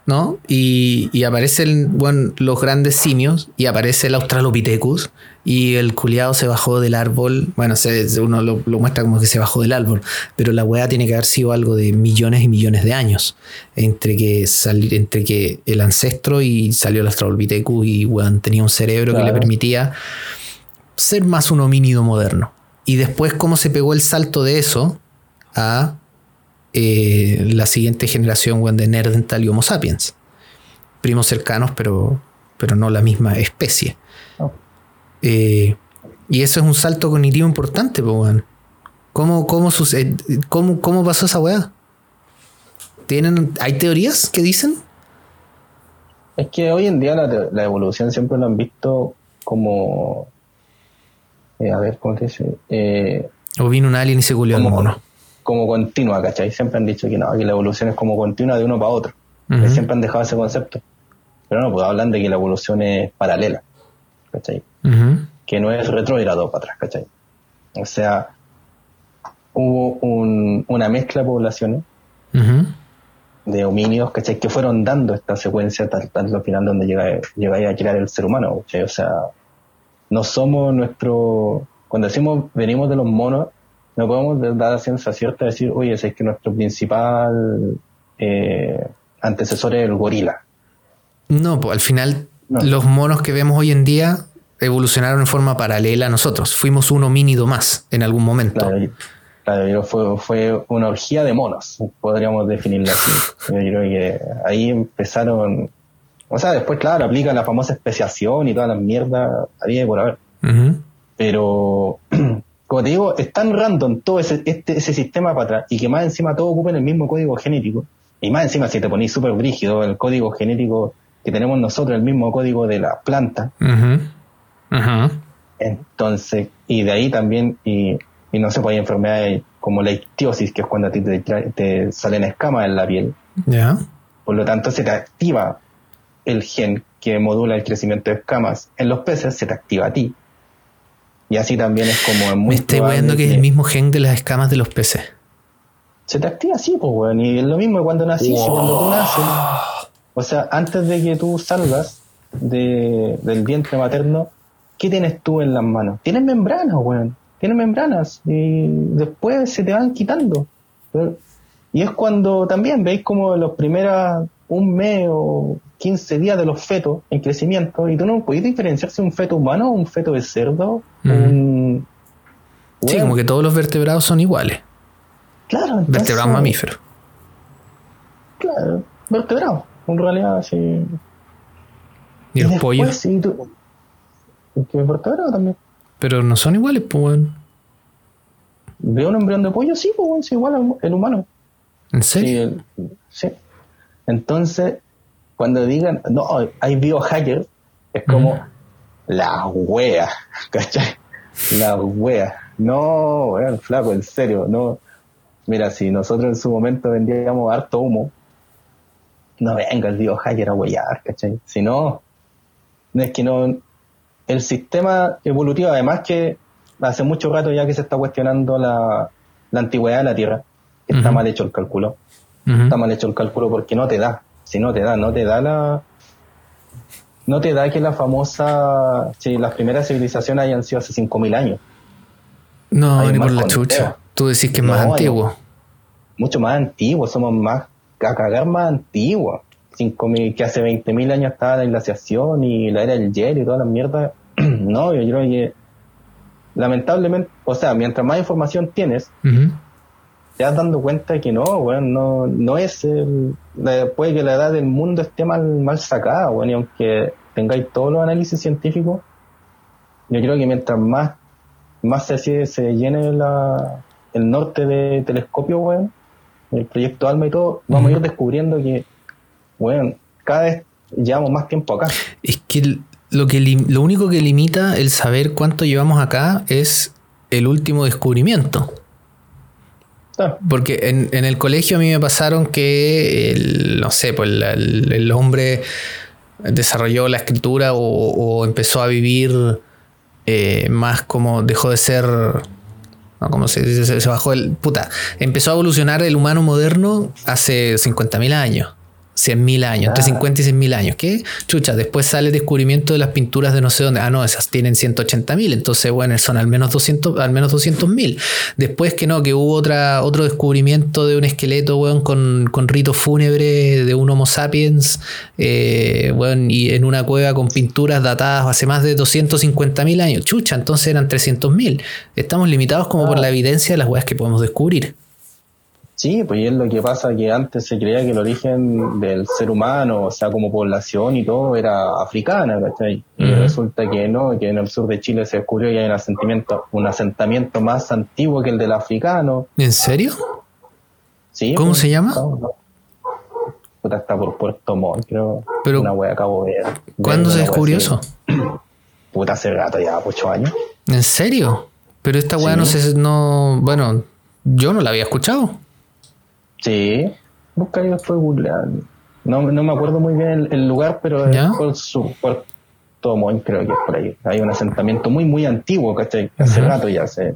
¿no? Y, y aparecen bueno, los grandes simios y aparece el Australopithecus y el culiado se bajó del árbol. Bueno, uno lo, muestra como que se bajó del árbol, pero la weá tiene que haber sido algo de millones y millones de años entre que, entre que el ancestro y salió el Australopithecus y weón, tenía un cerebro que le permitía ser más un homínido moderno. Y después, cómo se pegó el salto de eso a eh, la siguiente generación de Nerdental y Homo sapiens. Primos cercanos, pero, pero no la misma especie. Oh. Eh, y eso es un salto cognitivo importante, pues, ¿Cómo, cómo, pasó esa weá? ¿Tienen, ¿Hay teorías que dicen? Es que hoy en día la, evolución siempre lo han visto como. Eh, a ver, ¿cómo te dice? o vino un alien y se culió al mono como continua, ¿cachai? Siempre han dicho que no, que la evolución es como continua de uno para otro. Siempre han dejado ese concepto. Pero no, pues hablan de que la evolución es paralela, ¿cachai? Que no es retrógrado para atrás, ¿cachai? O sea, hubo una mezcla de poblaciones de homínidos, ¿cachai? Que fueron dando esta secuencia hasta al final donde llega, llega a crear el ser humano, ¿cachai? O sea, no somos nuestro... Cuando decimos venimos de los monos, no podemos dar la ciencia cierta de decir, oye, es que nuestro principal eh, antecesor es el gorila. No, pues al final los monos que vemos hoy en día evolucionaron en forma paralela a nosotros. Fuimos un homínido más en algún momento. Claro, fue, fue una orgía de monos, podríamos definirlo así. Yo creo que ahí empezaron. O sea, después, claro, aplica la famosa especiación y toda la mierda, había por haber. Pero como te digo, es tan random todo ese, este, ese sistema para atrás y que más encima todos ocupen el mismo código genético. Y más encima si te ponís súper brígido, el código genético que tenemos nosotros, el mismo código de la planta. Entonces, y de ahí también, y, no se puede enfermedades como la ictiosis, que es cuando a ti te, te salen escamas en la piel. Por lo tanto, se te activa el gen que modula el crecimiento de escamas en los peces, se te activa a ti. Y así también es como muy. Me estoy viendo que, es el mismo gen de las escamas de los peces. Se te activa así, pues, weón. Y es lo mismo cuando nacís cuando tú naces. O sea, antes de que tú salgas de, del vientre materno, ¿qué tienes tú en las manos? Tienes membranas, weón. Tienes membranas. Y después se te van quitando. Y es cuando también veis como los primeros un mes o 15 días de los fetos en crecimiento y tú no puedes diferenciar si un feto humano o un feto de cerdo. Sí, como que todos los vertebrados son iguales. Claro. vertebrados mamíferos. Claro, vertebrados. En realidad, sí. ¿Y, los pollos? Sí, tú, que vertebrado también. Pero no son iguales, pues, ¿Veo un embrión de pollo? Sí, pues, es igual al humano. ¿En serio? Sí. Entonces, cuando digan, no, hay biohackers, es como la wea, ¿cachai? La wea. No, weón, flaco, en serio, no. Mira, si nosotros en su momento vendíamos harto humo, no venga el biohacker a huellar, ¿cachai? Si no, no es que no. El sistema evolutivo, además que hace mucho rato ya que se está cuestionando la, antigüedad de la Tierra, está mal hecho el cálculo. Está mal hecho el cálculo porque no te da. Si no te da, no te da la. No te da que la famosa. Si las primeras civilizaciones hayan sido hace 5.000 años. No, ni por la chucha. Tú decís que es más antiguo. Mucho más antiguo, somos más. A cagar más antiguo. que hace 20.000 años estaba la glaciación y la era del hielo y toda la mierda. no, yo creo que lamentablemente, o sea, mientras más información tienes, te vas dando cuenta que no, bueno, no, no es el, puede que la edad del mundo esté mal, mal sacada, bueno, y aunque tengáis todos los análisis científicos, yo creo que mientras más, más se, se llene la, el norte de telescopio, bueno, el proyecto ALMA y todo, vamos a ir descubriendo que, bueno, cada vez llevamos más tiempo acá. Es que lo, que lo único que limita el saber cuánto llevamos acá es el último descubrimiento. Ah. Porque en, el colegio a mí me pasaron que, el, no sé, pues el, hombre desarrolló la escritura o, empezó a vivir eh, más como dejó de ser ¿no? Como se dice, se, bajó el. Puta, empezó a evolucionar el humano moderno hace 50.000 años. 100.000 años, entre 50 y 100.000 años. ¿Qué? Chucha, después sale el descubrimiento de las pinturas de no sé dónde. Ah, no, esas tienen 180.000, entonces, bueno, son al menos 200, al menos 200.000. Después que no, que hubo otra, otro descubrimiento de un esqueleto, weón, con, con rito fúnebre de un Homo sapiens, eh, y en una cueva con pinturas datadas hace más de 250.000 años. Chucha, entonces eran 300.000. Estamos limitados como por la evidencia de las weas que podemos descubrir. Sí, pues es lo que pasa que antes se creía que el origen del ser humano, o sea, como población y todo, era africana, ¿cachai? Y resulta que no, que en el sur de Chile se descubrió que hay un asentamiento, un asentamiento más antiguo que el del africano. ¿En serio? Sí. ¿Cómo pues, se llama? Puta, está por Puerto Montt, creo. Pero, una wea acabo de ver. ¿Cuándo se descubrió eso? Puta, hace rato ya, ocho años. ¿En serio? Pero esta wea no sé, no, bueno, yo no la había escuchado. Sí, busca y después. No, no me acuerdo muy bien el, lugar, pero es por su Puerto Montt, creo que es por ahí. Hay un asentamiento muy, muy antiguo, que Hace rato ya se.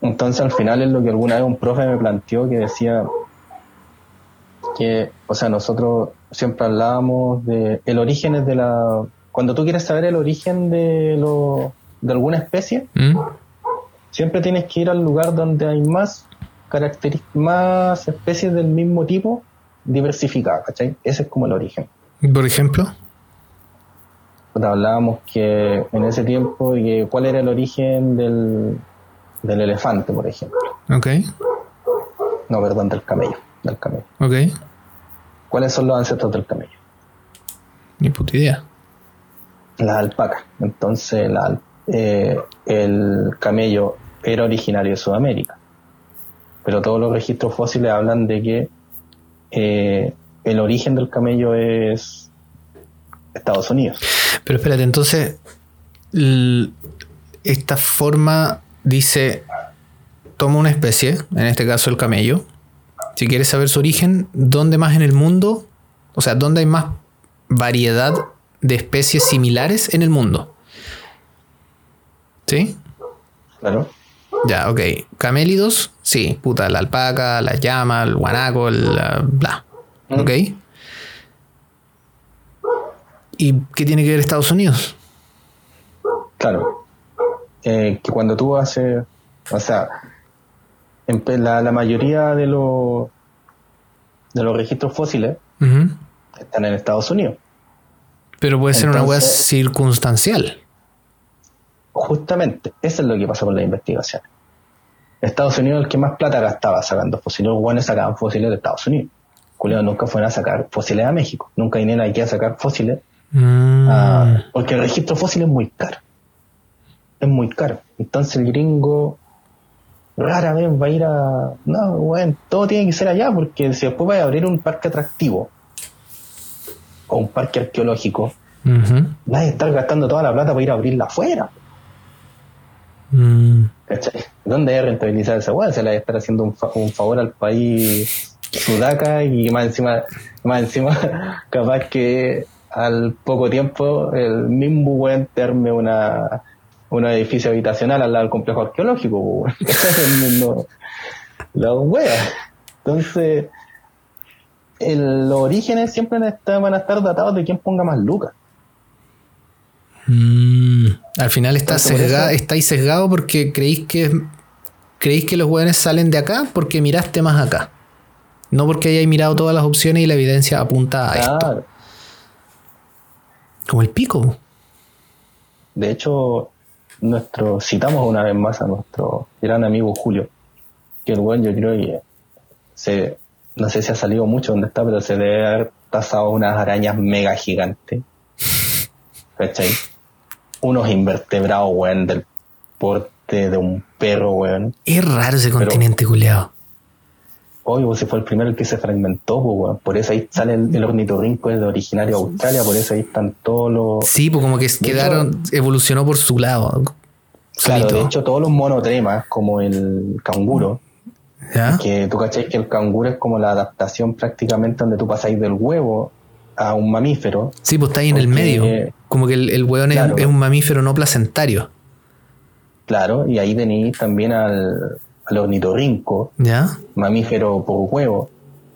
Entonces al final es lo que alguna vez un profe me planteó que decía que, o sea, nosotros siempre hablábamos de el origen de la. Cuando tú quieres saber el origen de lo, de alguna especie, ¿Mm? siempre tienes que ir al lugar donde hay más más especies del mismo tipo diversificadas, ¿cachai? Ese es como el origen. Por ejemplo. hablábamos que en ese tiempo, y cuál era el origen del, del elefante, por ejemplo. Ok. No, perdón, del camello. Del camello. Ok. ¿Cuáles son los ancestros del camello? Ni puta idea. Las alpacas. Entonces, la, eh, el camello era originario de Sudamérica pero todos los registros fósiles hablan de que eh, el origen del camello es Estados Unidos. Pero espérate, entonces, esta forma dice, toma una especie, en este caso el camello, si quieres saber su origen, ¿dónde más en el mundo? O sea, ¿dónde hay más variedad de especies similares en el mundo? ¿Sí? Claro. Ya, ok. Camélidos, sí, puta, la alpaca, la llama, el guanaco, el bla. Mm. Ok. ¿Y qué tiene que ver Estados Unidos? Claro. Eh, que cuando tú haces, o sea, la, la mayoría de los de los registros fósiles están en Estados Unidos. Pero puede ser una web circunstancial. Justamente, eso es lo que pasa con la investigación. Estados Unidos es el que más plata gastaba sacando fósiles. Los buenos sacaban fósiles de Estados Unidos. Julio nunca fueron a sacar fósiles a México. Nunca vinieron aquí a sacar fósiles. Mm. porque el registro fósil es muy caro. Es muy caro. Entonces el gringo rara vez va a ir a. No, bueno, todo tiene que ser allá, porque si después va a abrir un parque atractivo o un parque arqueológico, vas a estar gastando toda la plata para ir a abrirla afuera. Mm. ¿Dónde hay rentabilizar esa weá? Se le va a estar haciendo un, un favor al país sudaca y más encima, más encima, capaz que al poco tiempo el mismo weón terme una un edificio habitacional al lado del complejo arqueológico, la wea. Entonces, los orígenes siempre van a estar datados de quien ponga más lucas. Mm, al final está sesgado, estáis sesgado porque creéis que creéis que los weones salen de acá porque miraste más acá. No porque hayáis mirado todas las opciones y la evidencia apunta a esto. Como el pico. De hecho, nuestro, citamos una vez más a nuestro gran amigo Julio, que el buen yo creo que se, no sé si ha salido mucho donde está, pero se debe haber tasado unas arañas mega gigantes. ¿Cachai? Unos invertebrados, weón, del porte de un perro, weón. Es raro ese continente, culeado. Oye, pues fue el primero que se fragmentó, pues, weón. Por eso ahí sale el, ornitorrinco, es de originario de Australia, por eso ahí están todos los. Sí, pues como que quedaron, evolucionó por su lado. Claro, de hecho, todos los monotremas, como el canguro, que tú cachai que el canguro es como la adaptación prácticamente donde tú pasáis del huevo a un mamífero. Sí, pues está ahí en el medio. Como que el, el hueón es, un mamífero no placentario. Claro, y ahí tenéis también al, al ornitorrinco, ¿Ya? mamífero por huevo.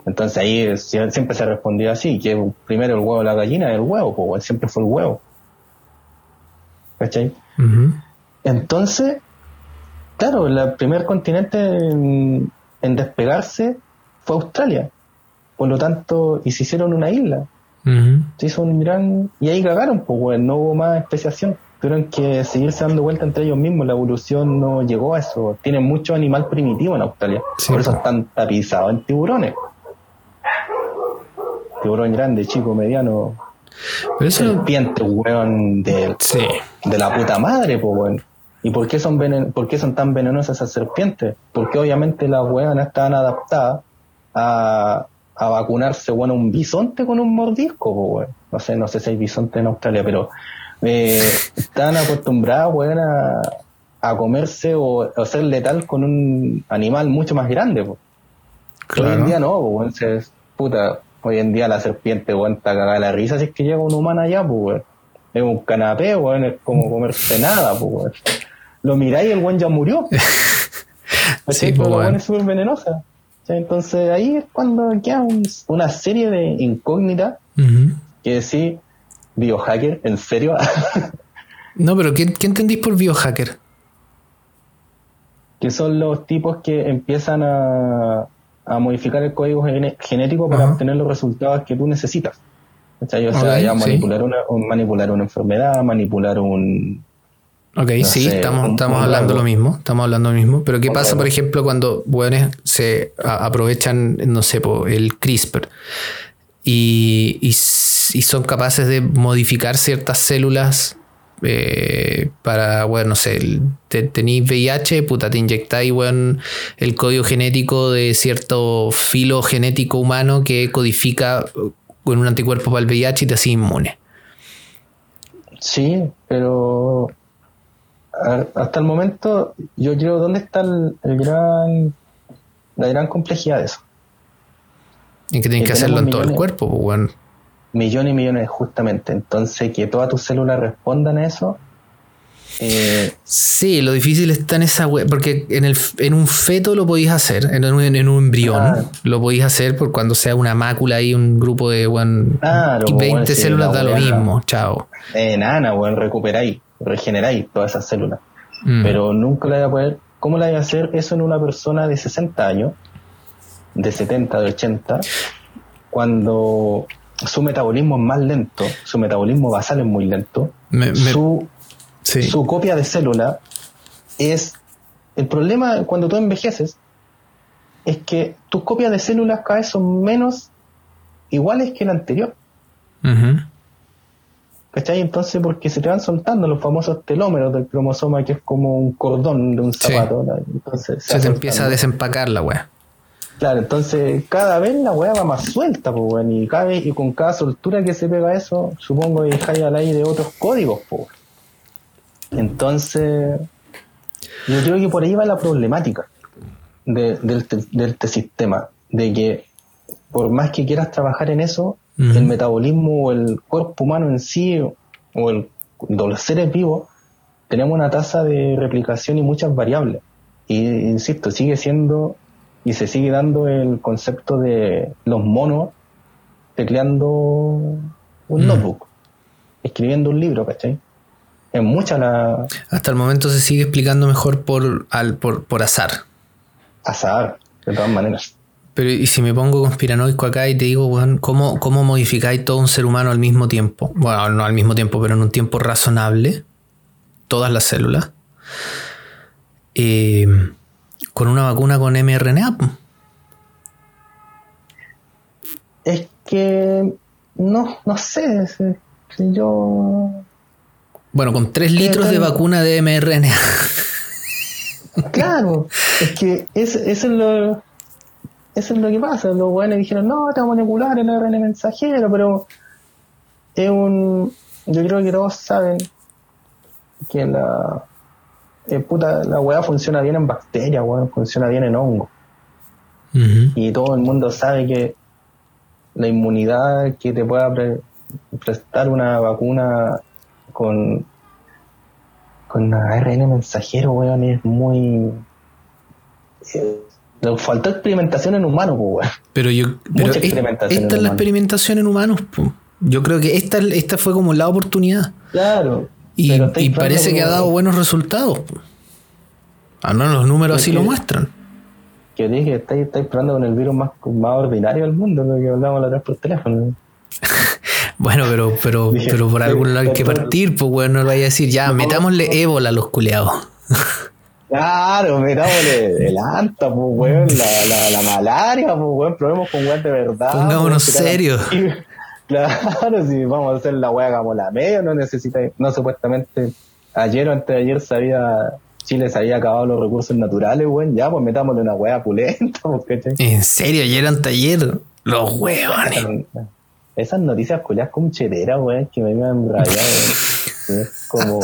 Entonces ahí siempre se respondió así, que primero el huevo de la gallina el huevo, pues siempre fue el huevo. ¿Cachai? Entonces, claro, el primer continente en, despegarse fue Australia. Por lo tanto, y se hicieron una isla. Se hizo un gran... Y ahí cagaron, pues, no hubo más especiación tuvieron que seguirse dando vuelta entre ellos mismos. La evolución no llegó a eso. Tienen mucho animal primitivo en Australia. Por eso están tapizados en tiburones. Tiburón grande, chico, mediano. Pero eso serpiente, weón, de, de la puta madre, pues, weón. ¿Y por qué, son por qué son tan venenosas esas serpientes? Porque obviamente las weón estaban adaptadas a, a vacunarse, bueno, un bisonte con un mordisco, pues, weón. No sé, no sé si hay bisonte en Australia, pero eh, están acostumbrados a, comerse o, a ser letal con un animal mucho más grande. Hoy en día no, puta, hoy en día la serpiente aguanta cagar la risa si es que llega un humano allá, pues, es un canapé, es como comerse nada, pues, Lo miráis y el buen ya murió. sí, pues, es súper venenosa. Entonces ahí es cuando queda una serie de incógnitas que sí biohacker, ¿en serio? no, pero ¿qué, entendís por biohacker? Que son los tipos que empiezan a, modificar el código genético para obtener los resultados que tú necesitas. O sea, ya manipular, una, manipular una enfermedad, manipular un... Ok, sí, estamos, estamos hablando lo mismo, estamos hablando lo mismo, pero ¿qué pasa, por ejemplo, cuando buenos se aprovechan, no sé, el CRISPR y, y y son capaces de modificar ciertas células eh, para, bueno, no sé, tenéis VIH, puta, te inyectáis, bueno, el código genético de cierto filo genético humano que codifica con un anticuerpo para el VIH y te hace inmune. Sí, pero hasta el momento yo creo, ¿dónde está el, gran, la gran complejidad de eso? Y que tienes que, hacerlo en todo el cuerpo, pues, bueno millones y millones justamente. Entonces, que todas tus células respondan a eso. Eh, sí, lo difícil está en esa web, porque en, el, en un feto lo podéis hacer, en un, en un embrión lo podéis hacer por cuando sea una mácula y un grupo de 20 pues, células da lo mismo, chao. Eh, nada, bueno, recuperáis, regeneráis todas esas células. Mm. Pero nunca la voy a poder. ¿Cómo la voy a hacer eso en una persona de 60 años, de 70, de 80, cuando su metabolismo es más lento, su metabolismo basal es muy lento, su, su copia de célula es... El problema cuando tú envejeces es que tus copias de células cada vez son menos iguales que la anterior. ¿Cachai? Entonces, porque se te van soltando los famosos telómeros del cromosoma, que es como un cordón de un zapato. Entonces, se, te empieza a desempacar la weá. Claro, entonces cada vez la weá va más suelta, pues, weón, y, cada y con cada soltura que se pega eso, supongo que dejáis al aire otros códigos, pues. Entonces, yo creo que por ahí va la problemática de, del, del sistema, de que por más que quieras trabajar en eso, el metabolismo o el cuerpo humano en sí, o el, los seres vivos, tenemos una tasa de replicación y muchas variables. Y insisto, sigue siendo y se sigue dando el concepto de los monos tecleando un notebook, escribiendo un libro, ¿cachai? Es mucha la... Hasta el momento se sigue explicando mejor por, al, por, por azar. Azar, de todas maneras. Pero y si me pongo conspiranoico acá y te digo, bueno, ¿cómo, ¿cómo modificáis todo un ser humano al mismo tiempo? Bueno, no al mismo tiempo, pero en un tiempo razonable. Todas las células. Eh, con una vacuna con mRNA. Es que no, no sé. Si, yo. Bueno, con 3 litros de vacuna de mRNA. Claro, es que eso es lo eso es lo que pasa. Los buenos dijeron, no, te vamos a manipular el ARN mensajero, pero es un. Yo creo que todos saben que la. Eh, puta, la weá funciona bien en bacterias, weón, funciona bien en hongo. Y todo el mundo sabe que la inmunidad que te pueda prestar una vacuna con con ARN mensajero, weón, es muy eh, nos faltó experimentación en humanos, pues, Pero yo. Pero esta es la experimentación en humanos, pues. Yo creo que esta, esta fue como la oportunidad. Claro. Y, parece que ha dado buenos resultados. Al menos los números así lo muestran. Que dije, estáis, estáis probando con el virus más, más ordinario del mundo, lo que hablamos la vez por teléfono. bueno, pero, pero, pero por algún lado hay que partir, pues bueno, no vaya a decir, ya, metámosle ébola a los culeados. Claro, metámosle el anta, pues, weón, la, la, la, malaria, pues, weón, probemos con weón de verdad. Pongámonos serios. Claro, si vamos a hacer la weá como la media, no necesita, no supuestamente, ayer o antes de ayer sabía, Chile se había acabado los recursos naturales, weón, ya, pues metámosle una weá pulenta, pues, En serio, ayer antes ayer, los weones. Esas noticias culiadas como cheteras, weón, que me iban rayado, weón. Como,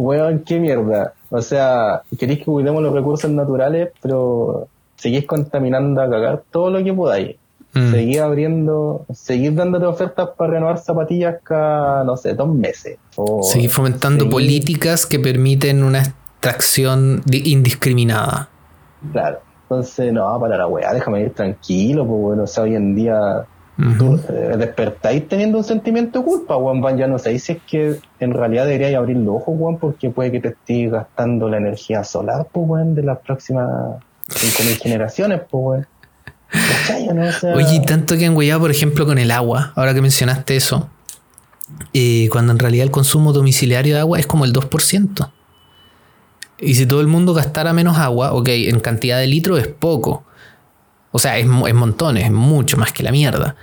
weón, qué mierda. O sea, queréis que cuidemos los recursos naturales, pero seguís contaminando a cagar todo lo que podáis. Mm. Seguís abriendo, seguís dándote ofertas para renovar zapatillas cada, no sé, dos meses. seguís fomentando políticas que permiten una extracción indiscriminada. Claro. Entonces, no, para la weá, déjame ir tranquilo, pues bueno, o sea, hoy en día Despertáis teniendo un sentimiento de culpa, Juan Ya no sé si es que en realidad deberíais abrir los ojos, Juan, porque puede que te estés gastando la energía solar, pues, Juan, de las próximas 5.000 generaciones, pues, Weón. Oye, tanto que han huellado, por ejemplo, con el agua, ahora que mencionaste eso, eh, cuando en realidad el consumo domiciliario de agua es como el 2%. Y si todo el mundo gastara menos agua, ok, en cantidad de litros es poco, o sea, es, es montones, es mucho más que la mierda.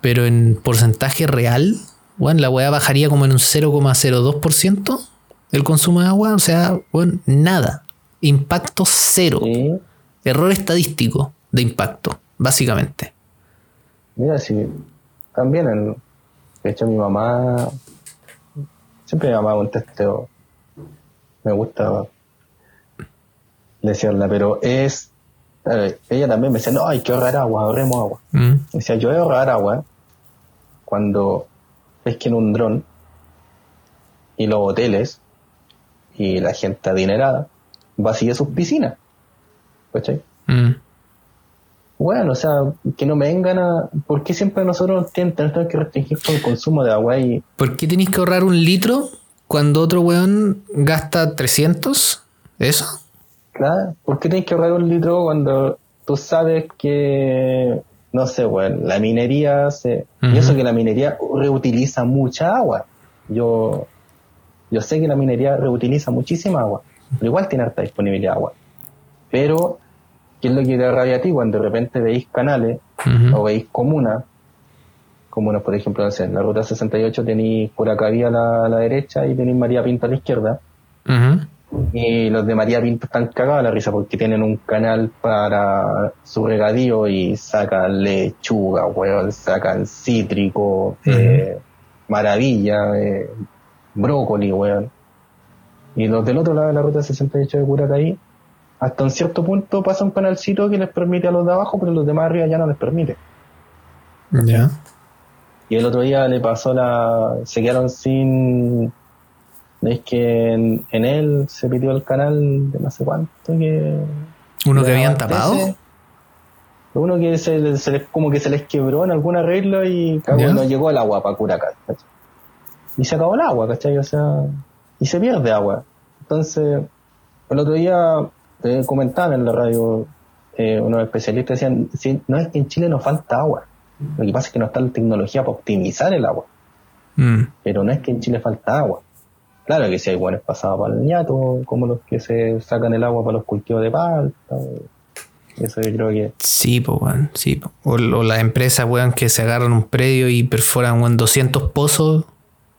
Pero en porcentaje real, bueno, la weá bajaría como en un 0,02% el consumo de agua. O sea, bueno, nada. Impacto cero. Error estadístico de impacto, básicamente. Mira, si también, en, de hecho, mi mamá, siempre mi mamá un testeo. Me gusta decirla, pero es ella también me decía, no, hay que ahorrar agua, ahorremos agua. Mm. Decía, yo voy a ahorrar agua cuando pesquen un dron y los hoteles y la gente adinerada vacíe sus piscinas. ¿Cachai? Mm. Bueno, o sea, que no me vengan a... ¿Por qué siempre nosotros tenemos que restringir el consumo de agua? y ¿Por qué tenéis que ahorrar un litro cuando otro weón gasta 300? ¿Eso? Claro, ¿por qué tienes que ahorrar un litro cuando tú sabes que, no sé, bueno, la minería se... Y eso que la minería reutiliza mucha agua. Yo, yo sé que la minería reutiliza muchísima agua, pero igual tiene harta disponibilidad de agua. Pero, ¿qué es lo que te rabia a ti cuando de repente veis canales o veis comunas como por ejemplo, en la ruta 68 tenéis Curacaví a la, a la derecha y tenéis María Pinto a la izquierda. Y los de María Pinto están cagados a la risa porque tienen un canal para su regadío y sacan lechuga, weón, sacan cítrico, eh, maravilla, eh, brócoli, weón. Y los del otro lado de la ruta 68 de Curacaví, hasta un cierto punto pasa un canalcito que les permite a los de abajo, pero los demás arriba ya no les permite. Ya. Y el otro día le pasó la. Se quedaron sin. Es que en, él se pidió el canal de no sé cuánto que. ¿Uno que habían tapado? Uno que se, les, como que se les quebró en alguna regla y no llegó el agua para Curacán. Y se acabó el agua, ¿cachai? O sea, y se pierde agua. Entonces, el otro día te comentaban en la radio eh, unos especialistas decían, no es que en Chile nos falta agua, lo que pasa es que no está la tecnología para optimizar el agua. Mm. Pero no es que en Chile falta agua. Claro que si hay buenos pasados para el ñato, como los que se sacan el agua para los cultivos de palta. Eso yo creo que. Sí, pues, weón. Sí, o, las empresas, weón, que se agarran un predio y perforan, weón, 200 pozos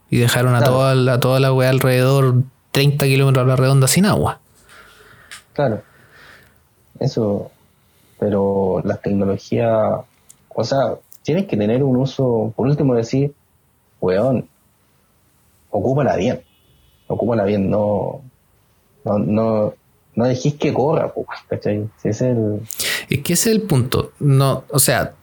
y dejaron a, toda, la, toda la weá alrededor 30 kilómetros a la redonda sin agua. Claro. Eso. Pero las tecnologías. O sea, tienes que tener un uso, por último decir, weón, ocúpala bien, ocúpala bien, no, no, no, no dejís que corra, ¿cachai? es el... Es que ese es el punto, no, o sea,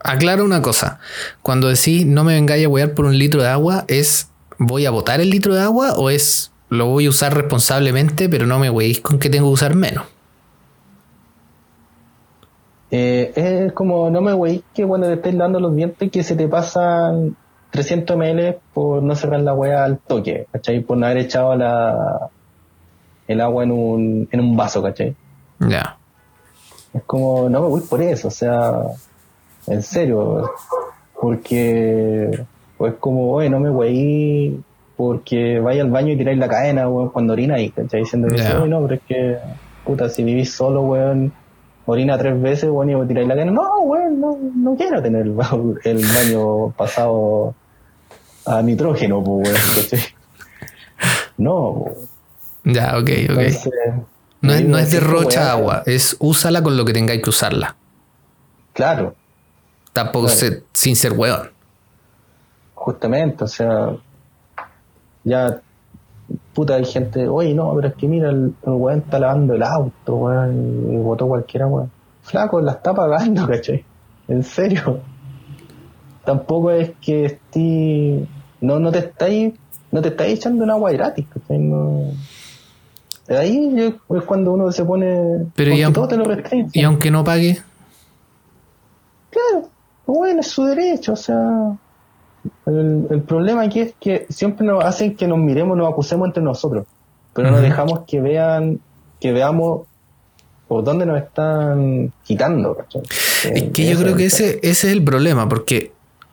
aclaro una cosa, cuando decís no me vengáis a wear por un litro de agua, es voy a botar el litro de agua o es lo voy a usar responsablemente, pero no me weéis con que tengo que usar menos. Eh, es como, no me wey que cuando te estés dando los dientes que se te pasan 300 ml por no cerrar la hueá al toque, ¿cachai? Por no haber echado la, el agua en un, en un vaso, ¿cachai? Ya. Es como, no me voy por eso, o sea, en serio, porque, pues como, oye, no me wey porque vaya al baño y tiráis la cadena, weón, cuando orina y, ¿cachai? Diciendo que, no, pero es que, puta, si vivís solo, weón, orina tres veces, bueno, y tiráis la cadena. No, weón, no, no quiero tener el, baño pasado a nitrógeno, pues, weón. No, Ya, ok, ok. no es, no es derrocha agua, es úsala con lo que tengáis que usarla. Claro. Tampoco sin ser weón. Justamente, o sea, ya puta, hay gente, oye, no, pero es que mira, el, weón está lavando el auto, weón, y botó cualquiera, weón. Flaco, la está pagando, ¿cachai? En serio. Tampoco es que esté, no, no te estáis, no te estáis echando un agua gratis. No. Ahí es cuando uno se pone, pero y, todo te lo y aunque no pague. Claro, bueno, es su derecho, o sea, el, problema aquí es que siempre nos hacen que nos miremos, nos acusemos entre nosotros, pero no dejamos que vean, que veamos por dónde nos están quitando. Es que yo creo que ese, ese es el problema, porque.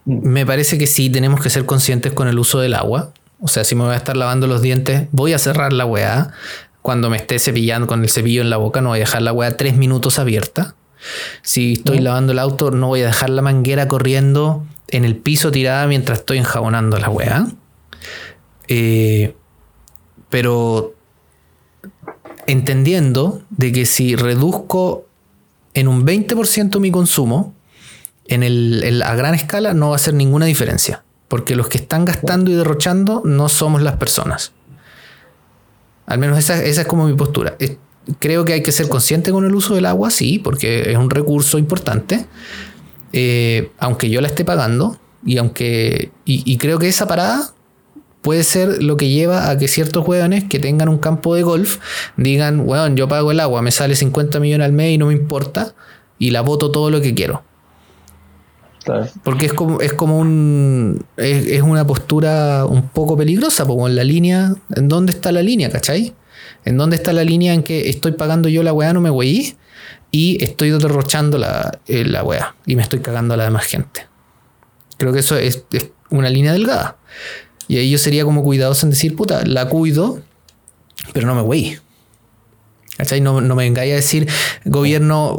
Me parece que sí tenemos que ser conscientes con el uso del agua. O sea, si me voy a estar lavando los dientes, voy a cerrar la weá. Cuando me esté cepillando con el cepillo en la boca, no voy a dejar la weá tres minutos abierta. Si estoy mm. lavando el auto, no voy a dejar la manguera corriendo en el piso tirada mientras estoy enjabonando la weá. Eh, pero entendiendo de que si reduzco en un 20% mi consumo, en, el, a gran escala no va a hacer ninguna diferencia. Porque los que están gastando y derrochando no somos las personas. Al menos esa, es como mi postura. Creo que hay que ser consciente con el uso del agua, sí, porque es un recurso importante. Eh, aunque yo la esté pagando, y aunque. Y, creo que esa parada puede ser lo que lleva a que ciertos hueones que tengan un campo de golf digan, weón, yo pago el agua, me sale 50 millones al mes y no me importa, y la voto todo lo que quiero. Porque es como, es como un. Es, una postura un poco peligrosa, como en la línea. ¿En dónde está la línea, cachai? ¿En dónde está la línea en que estoy pagando yo la weá, no me weí? y estoy derrochando la, eh, la weá y me estoy cagando a la demás gente. Creo que eso es, una línea delgada. Y ahí yo sería como cuidadoso en decir, puta, la cuido, pero no me weí. ¿Cachai? No, no me vengáis a decir gobierno,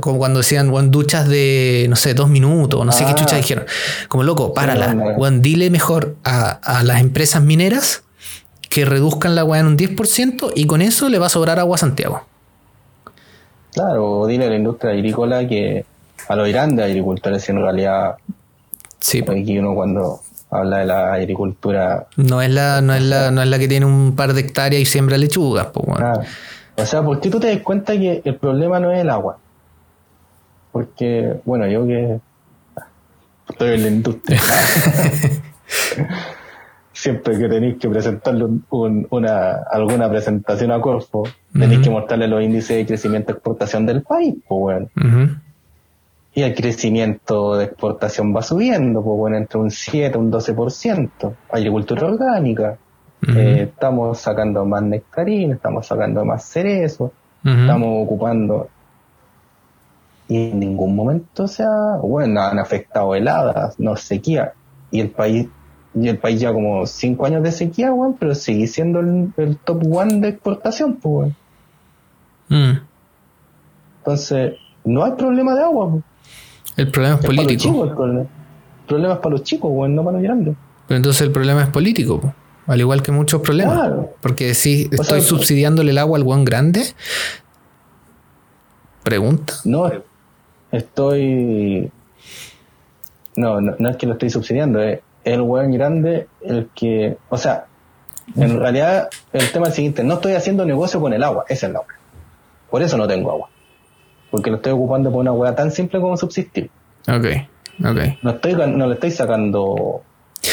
como cuando decían, bueno, duchas de, no sé, dos minutos, no sé qué chucha ah. dijeron. Como loco, párala, bueno, dile mejor a, a, las empresas mineras que reduzcan la agua en un 10% y con eso le va a sobrar agua a Santiago. Claro, dile a la industria agrícola que a los grandes agricultores en realidad sí. aquí uno cuando habla de la agricultura no es la no es la no es la que tiene un par de hectáreas y siembra lechugas pues bueno. O sea ¿por qué tú te das cuenta que el problema no es el agua porque bueno yo que estoy en la industria siempre que tenéis que presentarle una, alguna presentación a Corfo, tenéis que mostrarle los índices de crecimiento de exportación del país, pues bueno. Y el crecimiento de exportación va subiendo, pues bueno, entre un 7 y un 12%. Agricultura orgánica. Eh, estamos sacando más nectarina, estamos sacando más cerezo, estamos ocupando. Y en ningún momento, o sea, bueno, han afectado heladas, no sequía. Y el país y el país ya como cinco años de sequía, weón, pero sigue siendo el, top one de exportación, pues. Mm. Entonces, no hay problema de agua, El problema es, político. el, problema. es para los chicos, weón, no para los grandes. Pero entonces el problema es político, al igual que muchos problemas. Porque si estoy subsidiándole el agua al buen grande, pregunta. No, estoy. No, no, no es que lo estoy subsidiando, es el weón grande el que, o sea, en realidad el tema es el siguiente, no estoy haciendo negocio con el agua, esa es la obra. Por eso no tengo agua. Porque lo estoy ocupando por una weá tan simple como subsistir. Ok, ok. No, estoy, no le estoy sacando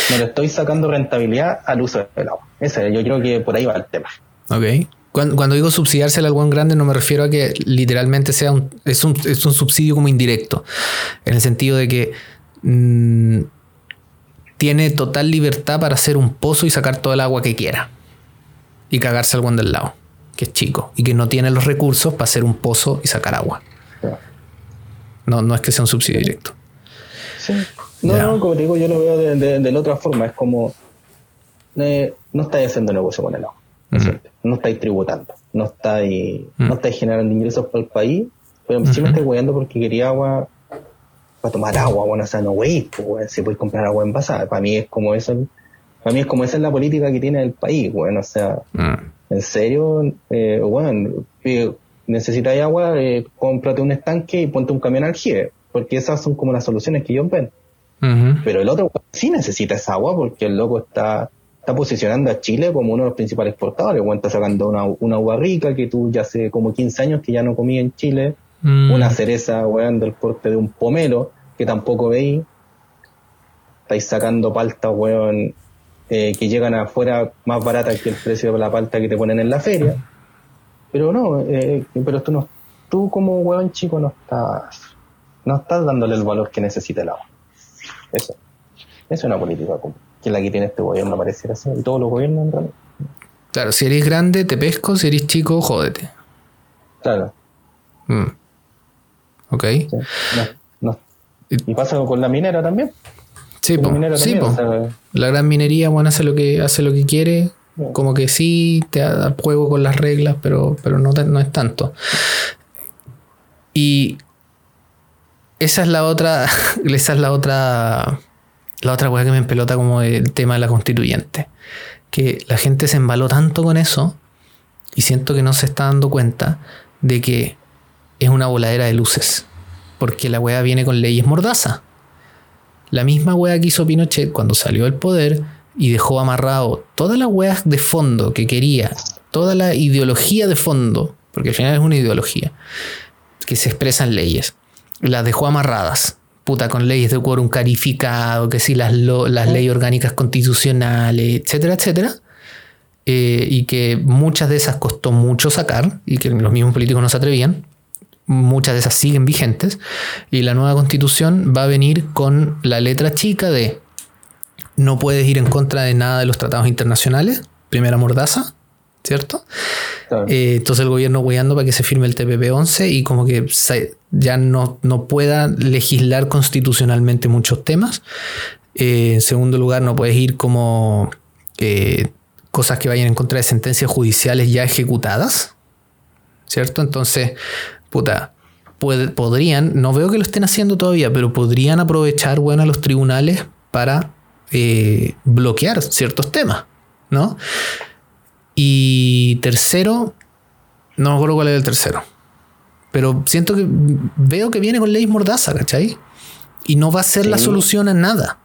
no le estoy sacando rentabilidad al uso del agua. Ese, yo creo que por ahí va el tema. Ok. Cuando, digo subsidiarse al buen grande no me refiero a que literalmente sea un es, un, es un subsidio como indirecto. En el sentido de que mm, tiene total libertad para hacer un pozo y sacar todo el agua que quiera. Y cagarse al buen del lado, que es chico, y que no tiene los recursos para hacer un pozo y sacar agua. No, no es que sea un subsidio directo. Sí. No, no, como te digo, yo lo veo de, la otra forma. Es como, eh, no estáis haciendo negocio con el agua. No estáis tributando. No estáis, no estáis generando ingresos para el país. Pero si me estáis cuidando porque quería agua para tomar agua, bueno, o sea, no wey, pues, si puedes comprar agua envasada. Para mí es como eso, para mí es como esa es la política que tiene el país, bueno, o sea, mm. en serio, eh, bueno, eh, necesitas agua, eh, cómprate un estanque y ponte un camión al GIE, porque esas son como las soluciones que yo ven. Pero el otro sí necesita esa agua porque el loco está, está posicionando a Chile como uno de los principales exportadores, bueno, está sacando una, una agua rica que tú ya hace como 15 años que ya no comí en Chile, Mm. Una cereza, weón, del porte de un pomelo, que tampoco veis. Estáis sacando palta, weón, eh, que llegan afuera más baratas que el precio de la palta que te ponen en la feria. Pero no, eh, pero tú no, tú como weón chico no estás, no estás dándole el valor que necesita el agua. Eso. es una política que es la que tiene este gobierno, pareciera ser, y todos los gobiernos en realidad. Claro, si eres grande, te pesco, si eres chico, jódete. Claro. Mm. Ok. Y pasa con la minera también. Sí, la gran minería, bueno, hace lo que, hace lo que quiere. Como que sí, te da juego con las reglas, pero, pero no, no es tanto. Y esa es la otra, esa es la otra, la otra que me empelota como el tema de la constituyente. Que la gente se embaló tanto con eso y siento que no se está dando cuenta de que es una voladera de luces. Porque la weá viene con leyes mordaza. La misma weá que hizo Pinochet cuando salió del poder y dejó amarrado todas las weas de fondo que quería, toda la ideología de fondo, porque al final es una ideología, que se expresa en leyes. Las dejó amarradas. Puta, con leyes de quórum carificado, que si las, las leyes orgánicas constitucionales, etcétera, etcétera. Eh, y que muchas de esas costó mucho sacar y que los mismos políticos no se atrevían muchas de esas siguen vigentes, y la nueva constitución va a venir con la letra chica de no puedes ir en contra de nada de los tratados internacionales, primera mordaza, ¿cierto? Eh, entonces el gobierno guiando para que se firme el TPP-11 y como que ya no, no pueda legislar constitucionalmente muchos temas. Eh, en segundo lugar, no puedes ir como eh, cosas que vayan en contra de sentencias judiciales ya ejecutadas, ¿cierto? Entonces, puta, podrían, no veo que lo estén haciendo todavía, pero podrían aprovechar, bueno, a los tribunales para bloquear ciertos temas, ¿no? Y tercero, no me acuerdo cuál es el tercero, pero siento que veo que viene con ley mordaza, ¿cachai? Y no va a ser la solución a nada.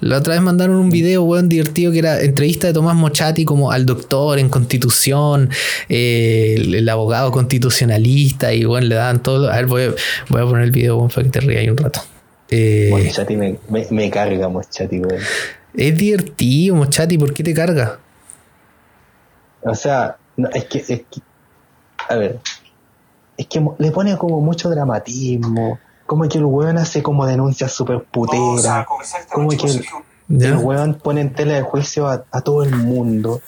La otra vez mandaron un video, weón, divertido que era entrevista de Tomás Mochati como al doctor en constitución, eh, el, abogado constitucionalista, y bueno, le daban todo. A ver, voy a, voy a poner el video, weón, para que te rías un rato. Eh, Mochati me, me, carga, Mochati, weón. Es divertido, Mochati, ¿por qué te carga? O sea, es, que, es que. A ver. Es que le pone como mucho dramatismo como que el weón hace como denuncias súper puteras, como que el, weón pone en tela de juicio a, todo el mundo.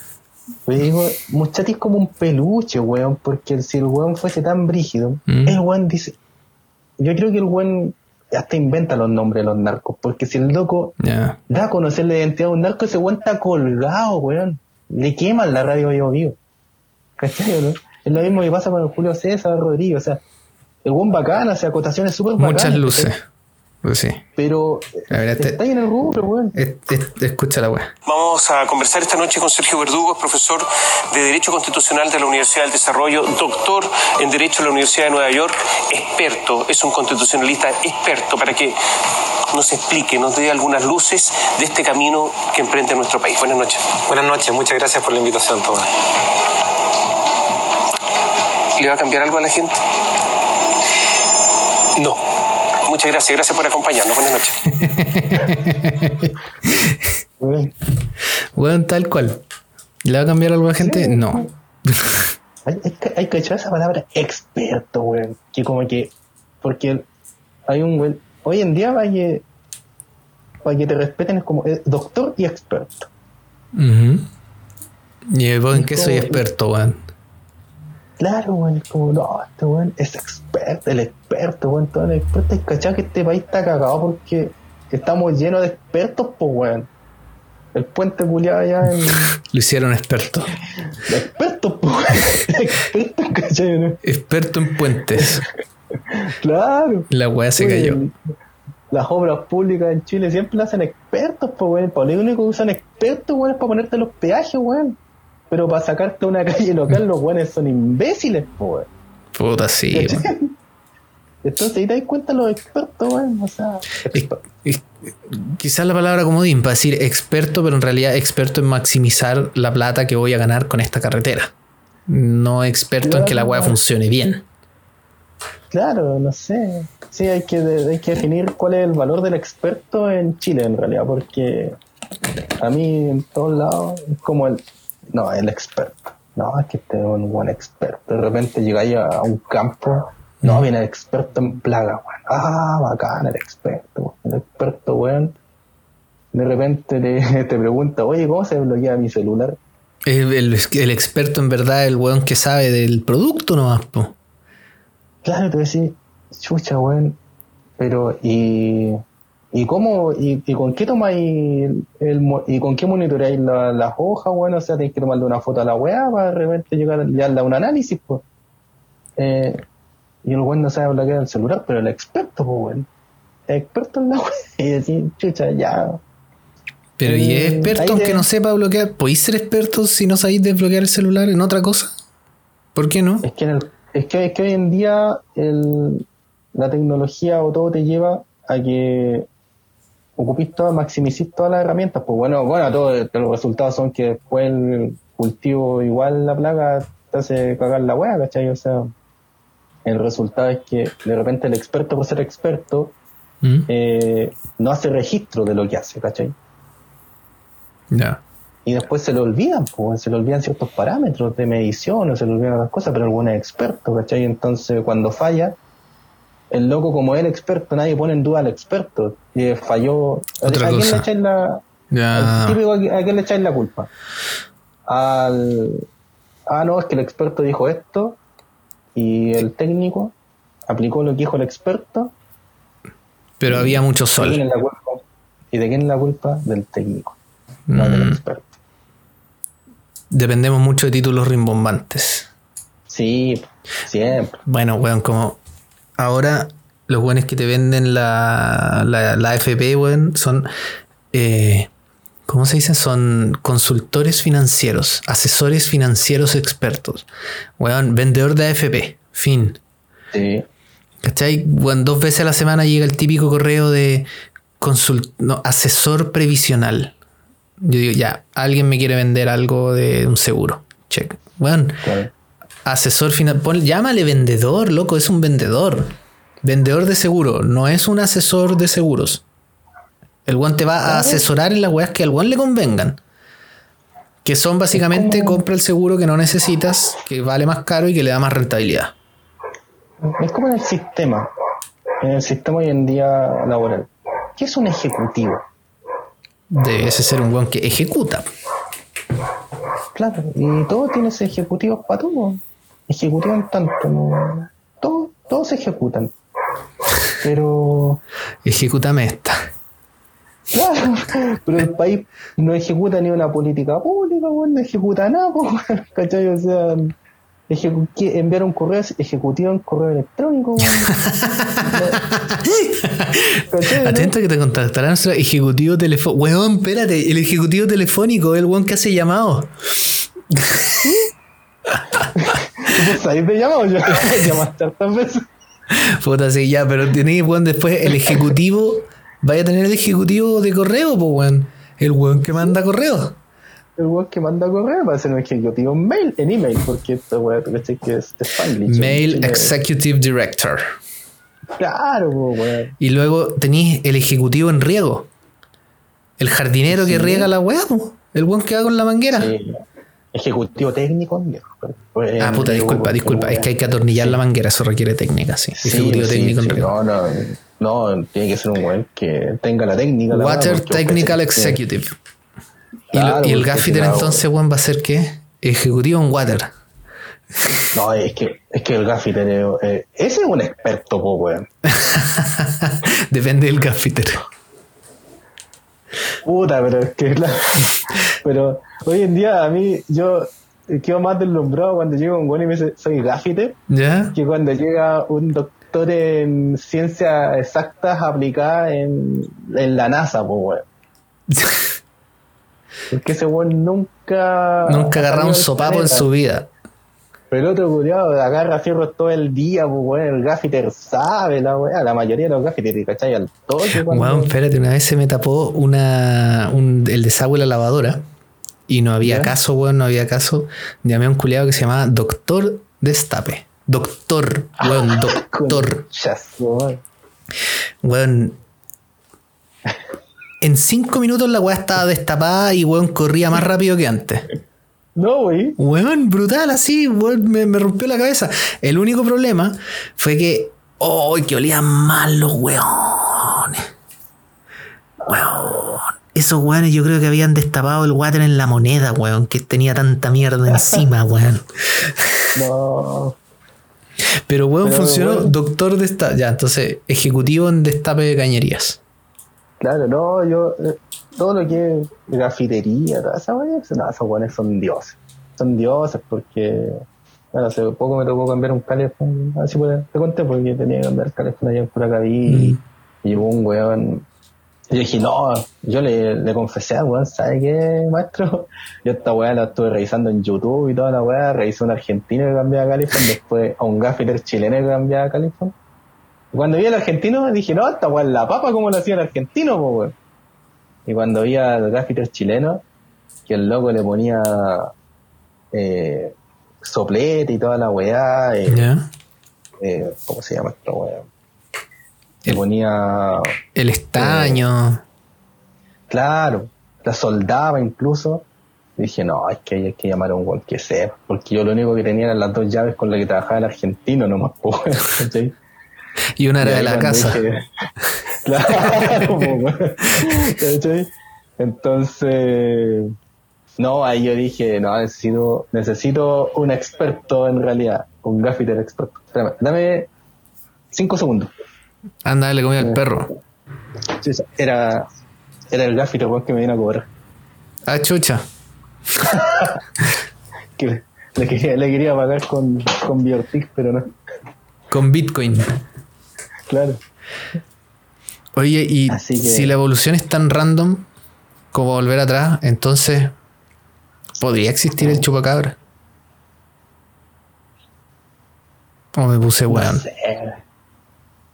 Yo digo, Muchati es como un peluche, weón, porque si el weón fuese tan brígido, mm. el weón dice, yo creo que el weón hasta inventa los nombres de los narcos, porque si el loco da a conocer la identidad de un narco, ese weón está colgado, weón. Le queman la radio vivo vivo. ¿Cachai, no? Es lo mismo que pasa con el Julio César Rodríguez, o sea, el buen bacán, hace acotaciones súper bacanas. Muchas luces. Pues sí. Pero este, está ahí en el rubro, weón. escucha la weá. Vamos a conversar esta noche con Sergio Verdugo, profesor de Derecho Constitucional de la Universidad del Desarrollo, doctor en Derecho de la Universidad de Nueva York, experto, es un constitucionalista experto para que nos explique, nos dé algunas luces de este camino que emprende nuestro país. Buenas noches. Buenas noches, muchas gracias por la invitación, Tomás. ¿Le va a cambiar algo a la gente? No. Muchas gracias, gracias por acompañarnos. Buenas noches. bueno, tal cual. ¿Le va a cambiar algo a la gente? No. hay, hay, que echar esa palabra experto, weón. Que como que. Porque hay un güey. Hoy en día, para que, para que te respeten, es como doctor y experto. ¿Y vos en qué soy experto, weón? Claro, weón, como, no, este weón es experto, el experto, weón, todo el experto. Y cachado que este país está cagado porque estamos llenos de expertos, pues, weón. El puente culiado allá en. Lo hicieron experto. Experto, pues, experto, ¿cachai? Experto en puentes. claro. La weá se cayó. Las obras públicas en Chile siempre las hacen expertos, pues, weón. Para lo único que usan expertos, weón, es para ponerte los peajes, weón pero para sacarte a una calle local los buenos son imbéciles, pues. Puta, sí. Entonces ahí te das cuenta los expertos, weón. O sea, quizás la palabra comodín para decir experto, pero en realidad experto en maximizar la plata que voy a ganar con esta carretera. No experto en que la weá funcione bien. Claro, no sé. Sí, hay que, hay que definir cuál es el valor del experto en Chile, en realidad, porque a mí en todos lados es como el no, el experto. No, es que este es un buen experto. De repente llegáis a un campo, no, viene el experto en plaga, weón. Ah, bacán, el experto, El experto, weón. De repente te, te pregunta, oye, ¿cómo se bloquea mi celular? El, el, experto en verdad, el weón que sabe del producto nomás, po. Claro, te decís, chucha, weón. Pero, y ¿Y cómo, y, con qué tomáis el, y con qué monitoreáis las hojas, bueno, o sea, tenéis que tomarle una foto a la weá para de repente llegar a darle un análisis, pues. Eh, y el weón no sabe bloquear el celular, pero el experto, pues, weón. El experto en la weá. Y decir, chucha, ya. Pero, ¿y es eh, experto aunque no sepa bloquear? ¿Podéis ser expertos si no sabéis desbloquear el celular en otra cosa? ¿Por qué no? Es que, es que, es que hoy en día el, la tecnología o todo te lleva a que ocupís todas, maximicís todas las herramientas, pues bueno, bueno, todos los resultados son que después el cultivo igual la plaga te hace cagar la hueá, ¿cachai? O sea, el resultado es que de repente el experto por ser experto ¿Mm? eh, no hace registro de lo que hace, ¿cachai? Ya. Y después se le olvidan, pues, se le olvidan ciertos parámetros de medición, o se le olvidan las cosas, pero el es experto, ¿cachai? Entonces cuando falla, el loco como el experto, nadie pone en duda al experto. Y falló. ¿A, quién le echáis la, típico, ¿a quién le echáis la culpa? Al. Ah, no, es que el experto dijo esto y el técnico aplicó lo que dijo el experto. Pero había mucho sol. ¿Y de quién es la culpa? Del técnico, no del mm. experto. Dependemos mucho de títulos rimbombantes. Sí, siempre. Bueno, weón, como ahora los weones que te venden la, la, la AFP, weón, son. Eh, ¿Cómo se dice? Son consultores financieros, asesores financieros expertos. Weón, vendedor de AFP. Fin. Sí. ¿Cachai? Bueno, dos veces a la semana llega el típico correo de consult no, asesor previsional. Yo digo, ya, alguien me quiere vender algo de un seguro. Check. Bueno, Claro. Asesor final. pon- llámale vendedor, loco, es un vendedor. Vendedor de seguro, no es un asesor de seguros. El guan te va a asesorar en las weas que al guan le convengan. Que son básicamente compra el seguro que no necesitas, que vale más caro y que le da más rentabilidad. Es como en el sistema, en el sistema hoy en día laboral. ¿Qué es un ejecutivo? Debe ser un guan que ejecuta. Claro, y todos tienes ejecutivos para todo. Ejecutan tanto, ¿no? Todos, todos ejecutan. Pero, Ejecútame esta. claro, pero el país no ejecuta ni una política pública, no ejecuta nada, ¿cachai? O sea, enviar un correo ejecutivo en correo electrónico. Atento que te contactará nuestro ejecutivo telefónico. Weón, espérate, el ejecutivo telefónico, el weón que hace llamado. Pues ahí te llamamos, yo llamaste hartas veces. Puta, sí, ya, pero tenéis, weón, después el ejecutivo. Vaya a tener el ejecutivo de correo, pues, weón. El weón que manda correo. El weón que manda correo va a ser un ejecutivo en mail, en email, porque tú cachai que es Spanglish. Mail. Executive Director. Claro, weón. Y luego tenéis el ejecutivo en riego. El jardinero que riega la weá. El weón que va con la manguera. Sí. Ejecutivo técnico, viejo. Pues, Ah, puta, en disculpa, disculpa. Es que hay que atornillar la manguera, eso requiere técnica, sí. Sí, Ejecutivo sí, técnico en riego. No, no, no, tiene que ser un weón que tenga la técnica. la Water Technical Executive. Y, lo- Claro, y el gaffiter claro. entonces, weón, va a ser qué? Ejecutivo en water. No, es que, es que el gaffiter, eh, ese es un experto, po, weón. Depende del gaffiter. Puta, pero es que la- pero hoy en día a mí yo quedo más deslumbrado cuando llega un weón y me dice soy gaffiter ¿Ya? que cuando llega un doctor en ciencias exactas aplicadas en, en la NASA, pues weón. Porque ese weón nunca Nunca salido un sopapo en su vida. Pero el otro culiado agarra fierros todo el día, pues weón, el gaffiter sabe la weá, la mayoría de los gaffiters, ¿cachai? Al toque cuando- Weón, espérate, una vez se me tapó una, un- el desagüe de la lavadora y no había ¿Ya? caso, weón, no había caso. Llamé a un culiado que se llamaba Doctor Destape. Doctor, weón, doctor. Conchazo. Weón. En cinco minutos la weá estaba destapada y weón corría más rápido que antes. No, wey. Weón, brutal, así, weón, me, me rompió la cabeza. El único problema fue que. ¡Oh, que olían mal los weones! Weón. Esos weones yo creo que habían destapado el water en la moneda, weón, que tenía tanta mierda encima, weón. No. Pero weón Pero, funcionó, weón. doctor de esta. Ya, entonces, ejecutivo en destape de cañerías. Claro, no, yo, eh, todo lo que es gafitería, toda esa weá, no, esos weones son dioses. Son dioses porque, bueno, hace poco me tocó cambiar un calefón, a si puede- te conté porque tenía que cambiar el calefón allá en Curacaví y, y llegó un weón. Y yo dije, no, yo le, le confesé al weón, ¿sabe qué, maestro? Yo esta weá la estuve revisando en YouTube y toda la weá, revisé a un argentino que cambiaba calefón, después a un gaffiter chileno que cambiaba calefón. Cuando vi al argentino dije, no, esta weá es la papa como lo hacía el argentino, po, weón. Y cuando vi al gaffiter chileno, que el loco le ponía eh, soplete y toda la weá, eh, eh, ¿cómo se llama esta weá? Le El- ponía, El estaño. claro, la soldaba incluso. Y dije, no, es que hay que llamar a un weón que sepa, porque yo lo único que tenía eran las dos llaves con las que trabajaba el argentino, nomás, ¿cachai? Y una era Y de la casa. dije- claro. Entonces, no, ahí yo dije, no, necesito, necesito un experto en realidad, un gaffiter experto. Espérame, dame cinco segundos. Anda, le comí al perro. Sí, sí, Era, era el gaffiter que me vino a cobrar. Ah, chucha. Que le, quería, le quería pagar con, con Biortic, pero no. Con Bitcoin. Claro. Oye, y si la evolución es tan random como volver atrás, entonces podría existir el chupacabra. O me puse weón.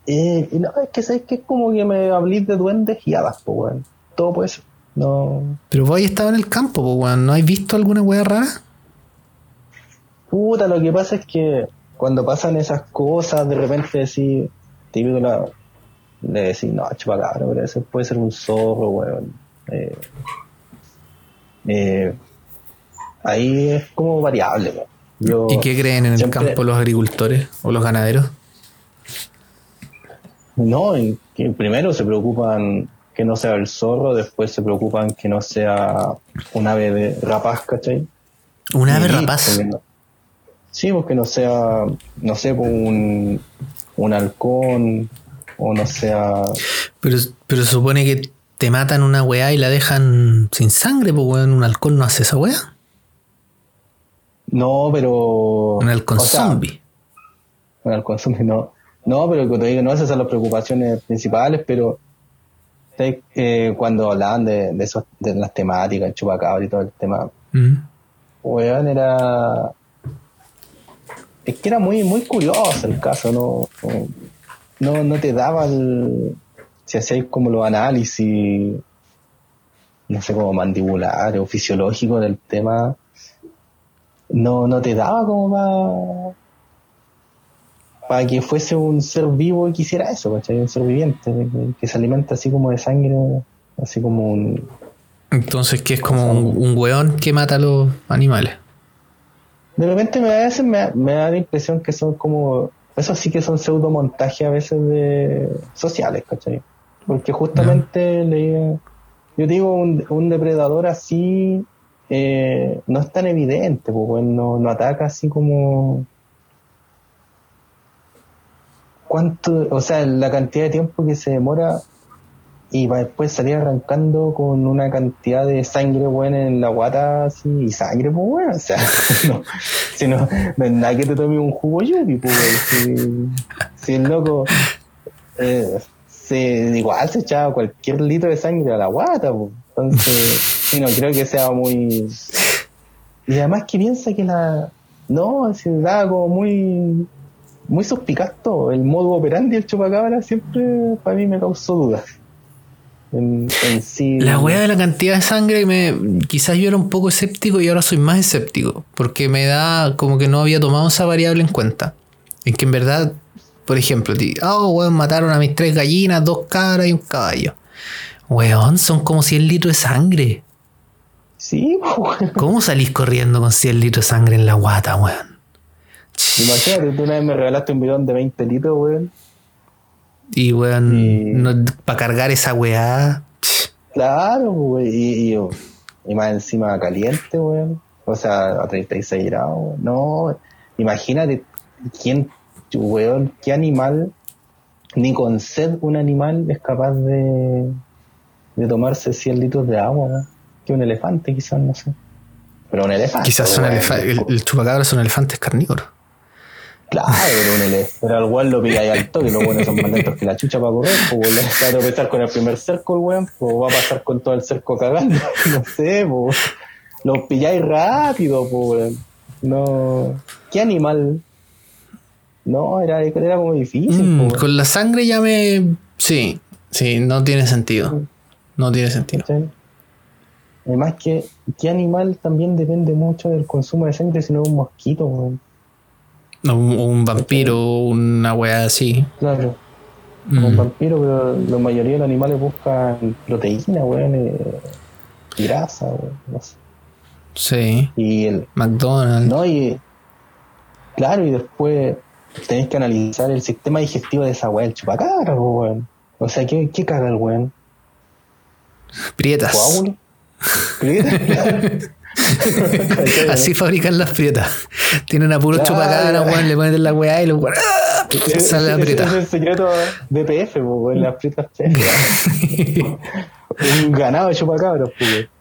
Eh, no, es que sabes que es como que me hablé de duendes y hadas, pues weón. Todo puede ser. No. Pero vos ahí estado en el campo, pues weón. ¿No has visto alguna weá rara? Puta, lo que pasa es que cuando pasan esas cosas, de repente sí, típico la, de decir, no, chupacabra, pero ese puede ser un zorro, weón. Eh, eh, ahí es como variable, weón. ¿Y qué creen en el campo los agricultores o los ganaderos? No, que primero se preocupan que no sea el zorro, después se preocupan que no sea un ave de rapaz, ¿cachai? ¿Un ave rapaz? sí, porque no sea, no sé, pues, un, un halcón o no sea... Pero, pero supone que te matan una weá y la dejan sin sangre, pues weón, un halcón no hace esa weá. No, pero. Un halcón zombie. Un halcón zombie, no. No, pero como te digo, no esas son las preocupaciones principales, pero eh, cuando hablaban de, de, esos, de las temáticas, el chupacabra y todo el tema, weón, era. Es que era muy, muy curioso el caso, ¿no? No, no te daba el. Si hacéis como los análisis, no sé, como mandibular o fisiológico del tema, no, no te daba como para para que fuese un ser vivo y quisiera eso, ¿cachai? Un ser viviente, que, se alimenta así como de sangre, así como un... Entonces, que es como un, un weón que mata a los animales. De repente me da, me, me da la impresión que son como... Eso sí que son pseudomontajes a veces de sociales, ¿cachai? Porque justamente leía... Yo digo, un, un depredador así eh, no es tan evidente, pues no, no ataca así como cuánto, o sea, la cantidad de tiempo que se demora y va después salir arrancando con una cantidad de sangre buena en la guata así, y sangre pues bueno, o sea, no, si no, no es nada que te tome un jugo yupi, pues si, si el loco eh, se, igual se echaba cualquier litro de sangre a la guata, pues. entonces Sí, no creo que sea muy. Y además que piensa que la. No, se da como muy. Muy suspicato. El modo operandi del chupacabra siempre para mí me causó dudas. En, sí. La wea de la cantidad de sangre, me, quizás yo era un poco escéptico y ahora soy más escéptico. Porque me da como que no había tomado esa variable en cuenta. En que en verdad, por ejemplo, oh, weón, mataron a mis tres gallinas, dos cabras y un caballo. Weón, son como 100 litros de sangre. Sí, ¿Cómo salís corriendo con 100 litros de sangre en la guata, weón? Imagínate, tú una vez me regalaste un bidón de 20 litros, weón. Y, weón, para cargar esa weá. Claro, weón. Y, y, más encima caliente, weón. O sea, a 36 grados. No, imagínate quién, weón, qué animal, ni con sed un animal es capaz de, de tomarse 100 litros de agua, weón un elefante, quizás, no sé. Pero un elefante. Quizás son el, el chupacabra son elefantes carnívoros. Claro, pero elefante. Pero al weón lo pilláis al toque, los buenos son más lentos que la chucha para correr, pues weón. Claro, empezar con el primer cerco, el weón, pues va a pasar con todo el cerco cagando. No sé, pues. Los pilláis rápido, pues No. ¿Qué animal? No, era, era como difícil. Mm, con la sangre ya me. Sí, sí, no tiene sentido. No tiene sentido. Además que, ¿qué animal también depende mucho del consumo de sangre si no es un mosquito, weón? O un, vampiro, una weá así. Claro. Un mm. vampiro, pero la mayoría de los animales buscan proteína, weón, eh, y grasa, weón, no sé. Sí. Y el McDonald's. No, y claro, y después tenés que analizar el sistema digestivo de esa weá, el chupacabra, weón. O sea, ¿qué, qué caga el weón? Prietas. Así fabrican las prietas. Tienen a puro claro. chupacabra, weón, le ponen la weá y lo ¡ah! sale la prieta. Ese es el secreto de PF, weón, las prietas un ganado de chupacabras,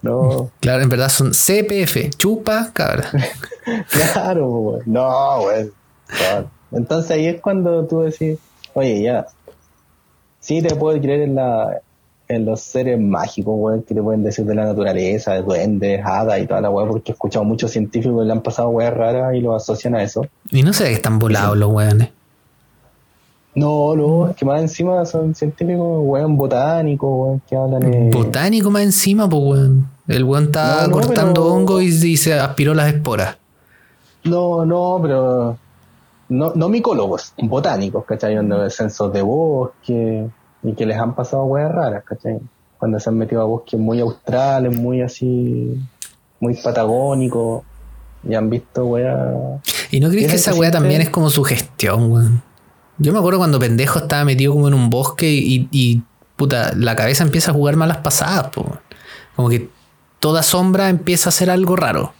no. Claro, en verdad son CPF, chupa cabra. claro, pues, no, güey. Entonces ahí es cuando tú decís, oye, ya, sí te puedo creer en la en los seres mágicos, güey, que te pueden decir de la naturaleza, de duendes, hadas y toda la weá, porque he escuchado muchos científicos que le han pasado weas raras y lo asocian a eso. Y no sé que están volados los weones. No, no, es que más encima son científicos, weón, botánicos, weón, que hablan de... Botánico más encima, pues weón. El weón está cortando hongo y, se aspiró las esporas. No, no, pero... No, no micólogos, botánicos, ¿cachai? Donde censos de bosque y que les han pasado weas raras, ¿cachai? Cuando se han metido a bosques muy australes, muy así, muy patagónicos, y han visto weas... ¿Y no crees que esa wea también es como su gestión, weón? Yo me acuerdo cuando pendejo estaba metido como en un bosque y, puta, la cabeza empieza a jugar malas pasadas, po. Como que toda sombra empieza a hacer algo raro.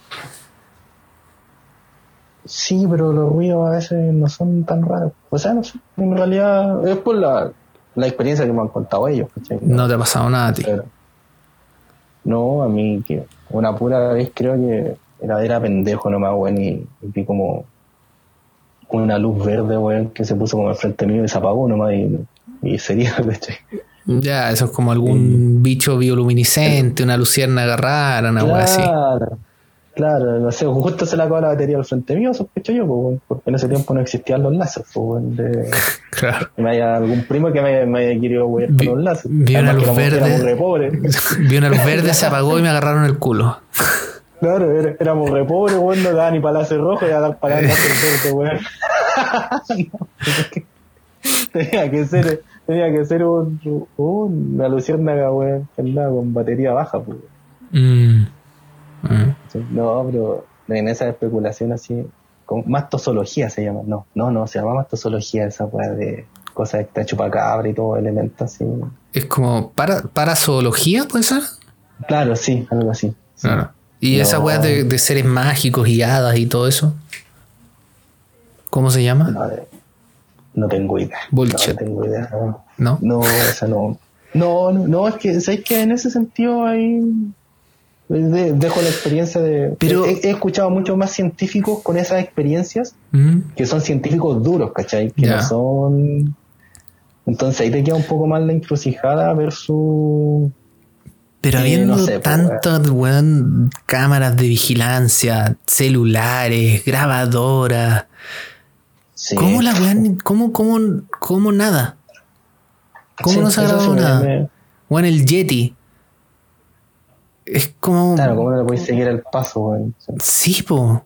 Sí, pero los ruidos a veces no son tan raros. O sea, no sé, en realidad es por la, experiencia que me han contado ellos. No, te ha pasado nada a ti. no, a mí que una pura vez creo que era, era pendejo nomás, weón, y, y vi como una luz verde, weón, que se puso como al frente mío y se apagó nomás y, y sería, Ya, eso es como algún bicho bioluminiscente, una lucierna rara, una claro, así. Claro, no sé, justo se le acabó la batería al frente mío, sospecho yo, pues, porque en ese tiempo no existían los pues, de, claro. Que me haya algún primo que me, me haya querido wear con los láseres. Vi una luz verde. Vi una luz verde, se apagó y me agarraron el culo. Claro, éramos re pobres, weón, no daban ni palacio rojo y a dar para láser verde, weón. tenía que ser, tenía que ser un, una luciérnaga, weón, que andaba con batería baja, pues. Mm. Mm. No, pero en esa especulación así, con mastosología se llama, no, no, no, se llama mastosología esa weá de cosas de chupacabra y todo elemento así. Es como para, parazoología, ¿puede ser? Claro, sí, algo así. Claro. ¿Y esa weá de, seres mágicos y hadas y todo eso? ¿Cómo se llama? No, tengo idea. Bullshit. No, tengo idea. No, no, esa no. No, no, es que, ¿sabes que En ese sentido hay. Dejo la experiencia de. Pero, he, escuchado muchos más científicos con esas experiencias que son científicos duros, ¿cachai? Que no son. Entonces ahí te queda un poco más la encrucijada versus pero habiendo tantas cámaras de vigilancia, celulares, grabadoras. ¿Cómo la weón? ¿Cómo, cómo, cómo nada? ¿Cómo no se ha grabado nada? Weón, el Yeti. Es como. Claro, ¿cómo no le podéis seguir el paso, weón? Sí, po.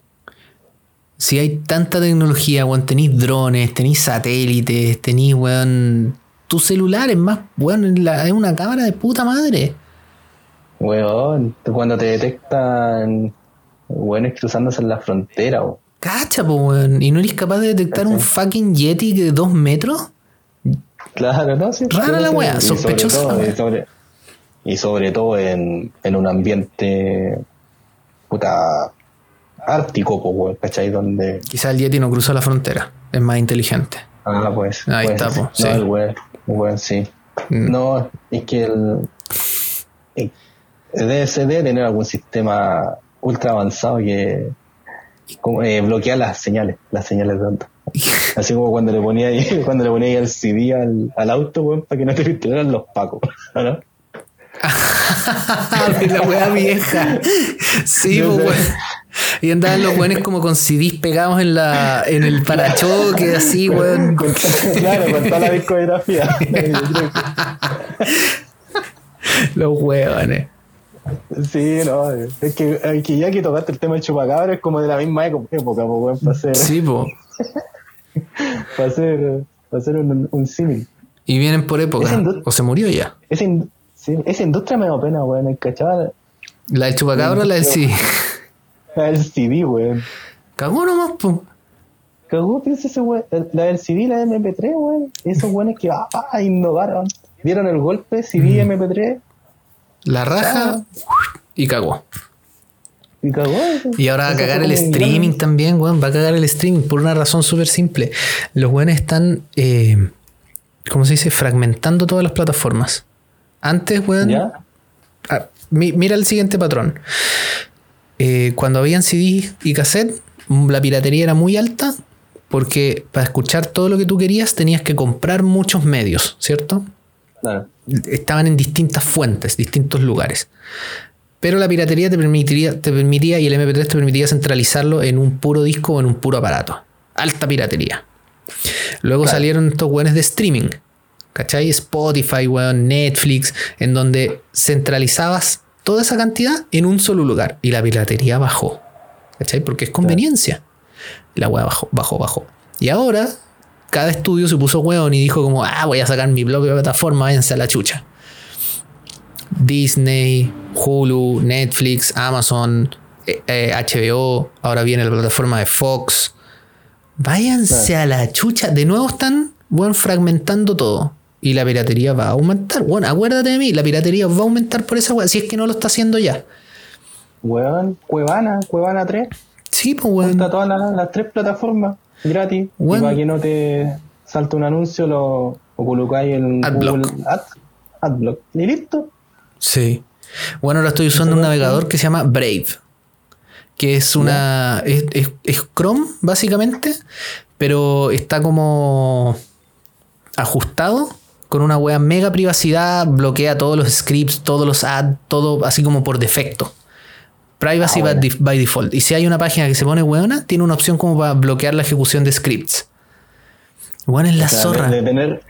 Si hay tanta tecnología, weón, tenéis drones, tenéis satélites, tenéis, weón. Tu celular es más, weón, es una cámara de puta madre. Weón, cuando te detectan weones cruzándose en la frontera, weón. Cacha, po, weón. ¿Y no eres capaz de detectar un fucking Yeti de dos metros? Claro, no, sí. Rara la weá, sospechosa. Y sobre, todo en, en un ambiente puta ártico, weón, ¿cachai? Donde. Quizá el Yeti no cruza la frontera, es más inteligente. Ah, pues. Ahí pues, está, po. sí. el weón, sí. Mm. No, es que el, debe, debe tener algún sistema ultra avanzado que eh, bloquea las señales, las señales de onda. Así como cuando le ponía ahí, cuando le ponía ahí el CD al, al auto, para que no te filtraran los pacos, ¿no? la wea vieja. Sí, pues, Y andaban los weones como con CDs pegados en la en el parachoque, así, weón. claro, con toda la discografía. los weones. Sí, no, es que, que ya que tocaste el tema del chupacabra es como de la misma época, pues, para hacer. Sí, po. para hacer, para hacer un, un símil. Y vienen por época. ¿O se murió ya? Esa, sí, esa industria me da pena, weón. ¿Cachaba? ¿La del chupacabra o la del CD? La del CD, weón. Cagó nomás, po. Cagó, piensa ese weón. La del CD, la del MP3, weón. Esos weones que ah, innovaron. Dieron el golpe, CD, mm. MP3 la raja y cagó. Y cagó. Y ahora va a cagar el streaming también, weón. Va a cagar el streaming por una razón súper simple. Los weones están, eh, ¿cómo se dice? Fragmentando todas las plataformas. Antes, weón, ah, mira el siguiente patrón. Eh, cuando habían CD y cassette, la piratería era muy alta porque para escuchar todo lo que tú querías tenías que comprar muchos medios, ¿cierto? Estaban en distintas fuentes, distintos lugares. Pero la piratería te permitiría, te permitía y el MP3 te permitía centralizarlo en un puro disco o en un puro aparato. Alta piratería. Luego salieron estos weones de streaming. ¿Cachai? Spotify, weón, Netflix, en donde centralizabas toda esa cantidad en un solo lugar. Y la piratería bajó. ¿Cachai? Porque es conveniencia. La weá bajó, bajó, bajó. Y ahora, cada estudio se puso weón y dijo como, ah, voy a sacar mi de plataforma, váyanse a la chucha. Disney, Hulu, Netflix, Amazon, HBO, eh, ahora viene la plataforma de Fox. Váyanse a la chucha. De nuevo están bueno, fragmentando todo. Y la piratería va a aumentar. Bueno, acuérdate de mí, la piratería va a aumentar por esa weá, si es que no lo está haciendo ya. Weón, Cuevana, Cuevana 3. Sí, pues weón. Está todas las, tres plataformas gratis. Y para que no te salte un anuncio, lo, colocáis en Google Adblock. Y listo. Sí. Bueno, ahora estoy usando un navegador que se llama Brave. Que es una. Es, Chrome, básicamente. Pero está como ajustado con una web mega privacidad, bloquea todos los scripts, todos los ads, todo así como por defecto. Privacy ah, by, default. Y si hay una página que se pone buena, tiene una opción como para bloquear la ejecución de scripts. Bueno, es la zorra. De, tener,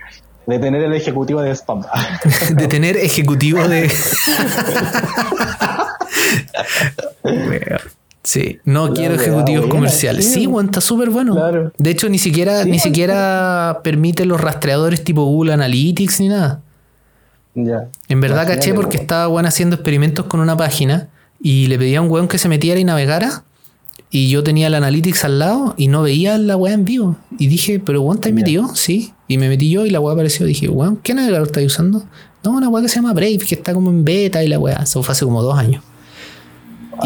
de tener el ejecutivo de spam. de tener ejecutivo de. sí, no quiero ejecutivos comerciales. Sí, bueno, está súper bueno. De hecho, ni siquiera, ni siquiera permite los rastreadores tipo Google Analytics ni nada. Ya. En verdad caché porque estaba bueno haciendo experimentos con una página y le pedía a un weón que se metiera y navegara. Y yo tenía el Analytics al lado y no veía la weá en vivo. Y dije, ¿pero weón está metido? Sí. Y me metí yo y la weá apareció. Dije, weón, ¿qué navegador estáis usando? No, una weá que se llama Brave, que está como en beta y la weá. Eso fue hace como dos años.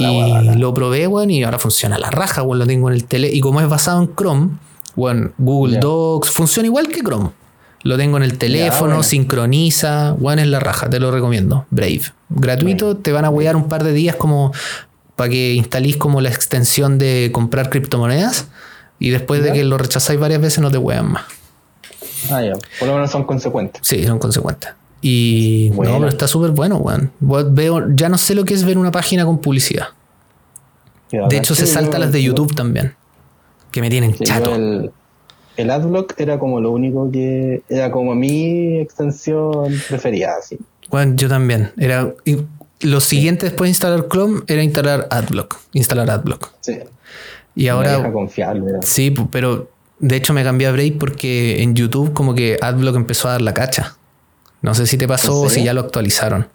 Y lo probé, weón, y ahora funciona la raja, weón, lo tengo en el tele. Y como es basado en Chrome, weón, Google Docs, funciona igual que Chrome. Lo tengo en el teléfono, sincroniza. One es la raja, te lo recomiendo. Brave. Gratuito, te van a huear un par de días como para que instalís como la extensión de comprar criptomonedas. Y después de que lo rechazáis varias veces no te huean más. Ah, ya. Por lo menos son consecuentes. Sí, son consecuentes. Y no, pero está súper bueno, weón. Veo, ya no sé lo que es ver una página con publicidad. De hecho, se salta las de YouTube también. Que me tienen chato el Adblock era como lo único que era como mi extensión preferida, así. Bueno, yo también. Era lo siguiente después de instalar Chrome era instalar Adblock, instalar Adblock. Sí. Y ahora me Sí, pero de hecho me cambié a Brave porque en YouTube como que Adblock empezó a dar la cacha. No sé si te pasó o si ya lo actualizaron.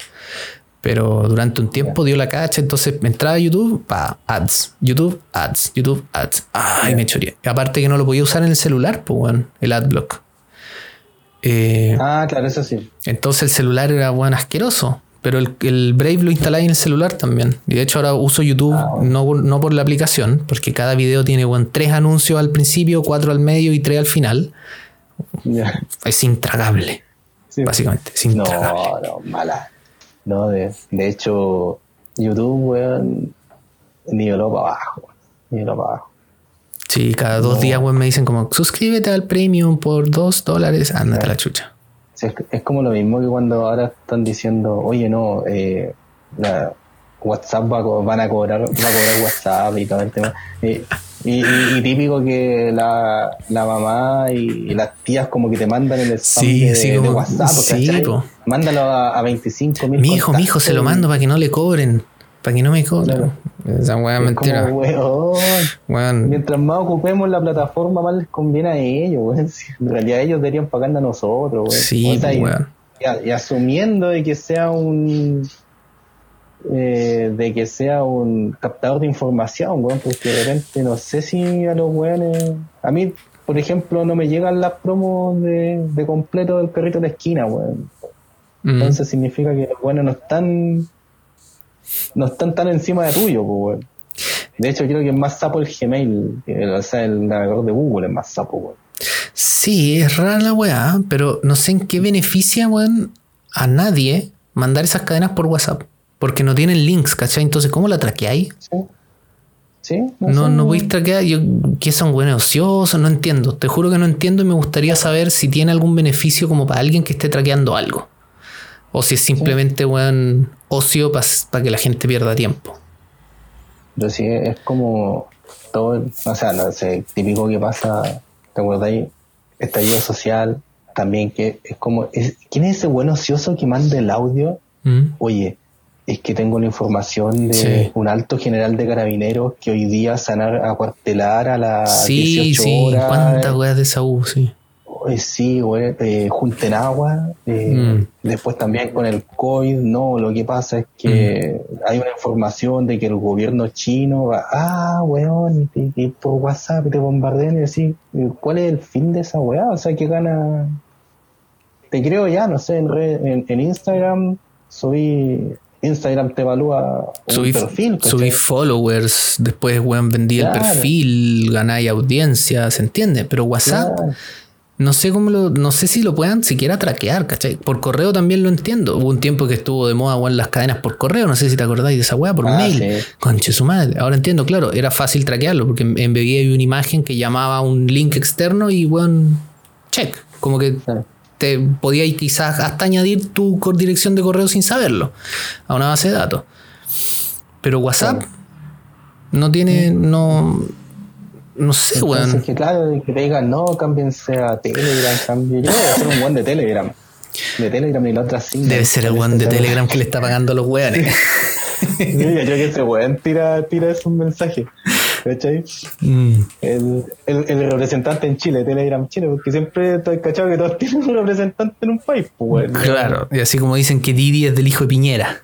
Pero durante un tiempo dio la cacha, entonces me entraba a YouTube, pa, ads, YouTube, ads, YouTube, ads. Ay, me choría. Aparte que no lo podía usar en el celular, pues, bueno, el adblock. Eh, ah, claro, eso sí. Entonces el celular era, bueno, asqueroso. Pero el, Brave lo instalé en el celular también. Y de hecho ahora uso YouTube ah, no, por la aplicación, porque cada video tiene bueno, tres anuncios al principio, cuatro al medio y tres al final. Es intragable. Básicamente, es intragable. No, no, mala. No, de, de hecho, YouTube, weón, niveló para abajo. Niveló para abajo. Sí, cada dos días, weón, me dicen como, suscríbete al premium por dos dólares, ándate a la chucha. es, como lo mismo que cuando ahora están diciendo, oye, no, eh, la, WhatsApp va, van a cobrar, va a cobrar WhatsApp y todo el tema. Y, típico que la, la mamá y, las tías como que te mandan el spam de, WhatsApp. Sí, Mándalo a, a 25 mil. Mi hijo, mi hijo se lo mando para que no le cobren. Para que no me cobren. Esa weá mentira. Mientras más ocupemos la plataforma, más les conviene a ellos. En realidad ellos deberían pagar a nosotros. Sí, y, asumiendo de que sea un eh, de que sea un captador de información, porque de repente no sé si a los weones. A mí, por ejemplo, no me llegan las promos de, completo del perrito de la esquina, weón. Mm. Entonces significa que los weones no están. No están tan encima de tuyo, weón. De hecho, creo que es más sapo el Gmail, o sea, el navegador de Google es más sapo, weón. Sí, es rara la weá, pero no sé en qué beneficia, weón, a nadie mandar esas cadenas por WhatsApp. Porque no tienen links, ¿cachai? Entonces, ¿cómo la traqueáis? Sí. ¿Sí? No, no, podéis traquear. Yo, ¿Qué son buenos ociosos? No entiendo. Te juro que no entiendo y me gustaría saber si tiene algún beneficio como para alguien que esté traqueando algo. O si es simplemente buen ocio para que la gente pierda tiempo. Pero sí, es como todo, o sea, no sé, típico que pasa, ¿te acordáis? Estallido social, también que es como, ¿quién es ese buen ocioso que manda el audio? Mm. Oye, es que tengo la información de un alto general de carabineros que hoy día van a cuartelar a las sí, 18 sí. horas. ¿Cuántas weas de esa sí? sí, güey, eh, junten agua. Eh, mm. Después también con el COVID, no, lo que pasa es que mm. hay una información de que el gobierno chino va, ah, weón, y, por WhatsApp te bombardean y así, ¿cuál es el fin de esa weá? O sea, que gana. Te creo ya, no sé, en, en, Instagram subí Instagram te evalúa un perfil. Subí followers, después weón vendí el perfil, ganáis audiencia, ¿se entiende? Pero WhatsApp, no sé cómo lo, no sé si lo puedan siquiera traquear, ¿cachai? Por correo también lo entiendo. Hubo un tiempo que estuvo de moda en las cadenas por correo, no sé si te acordáis de esa weá, por ah, mail. Conche su madre. Ahora entiendo, claro, era fácil traquearlo, porque hay una imagen que llamaba un link externo y weón, check. Como que te podía quizás hasta añadir tu dirección de correo sin saberlo a una base de datos. Pero WhatsApp no tiene, no no sé, weón. que claro, que te digan, no, cámbiense a Telegram, cambien. Yo voy a ser un buen de Telegram. De Telegram y la otra sí. Debe ser el buen de Telegram que le está pagando a los weones. sí, yo creo que ese weón tira, tira esos mensajes. ¿Cachai? Mm. El, el, el, representante en Chile, Telegram Chile, porque siempre estoy cachado que todos tienen un representante en un país, pues, Claro, y así como dicen que Didi es del hijo de Piñera.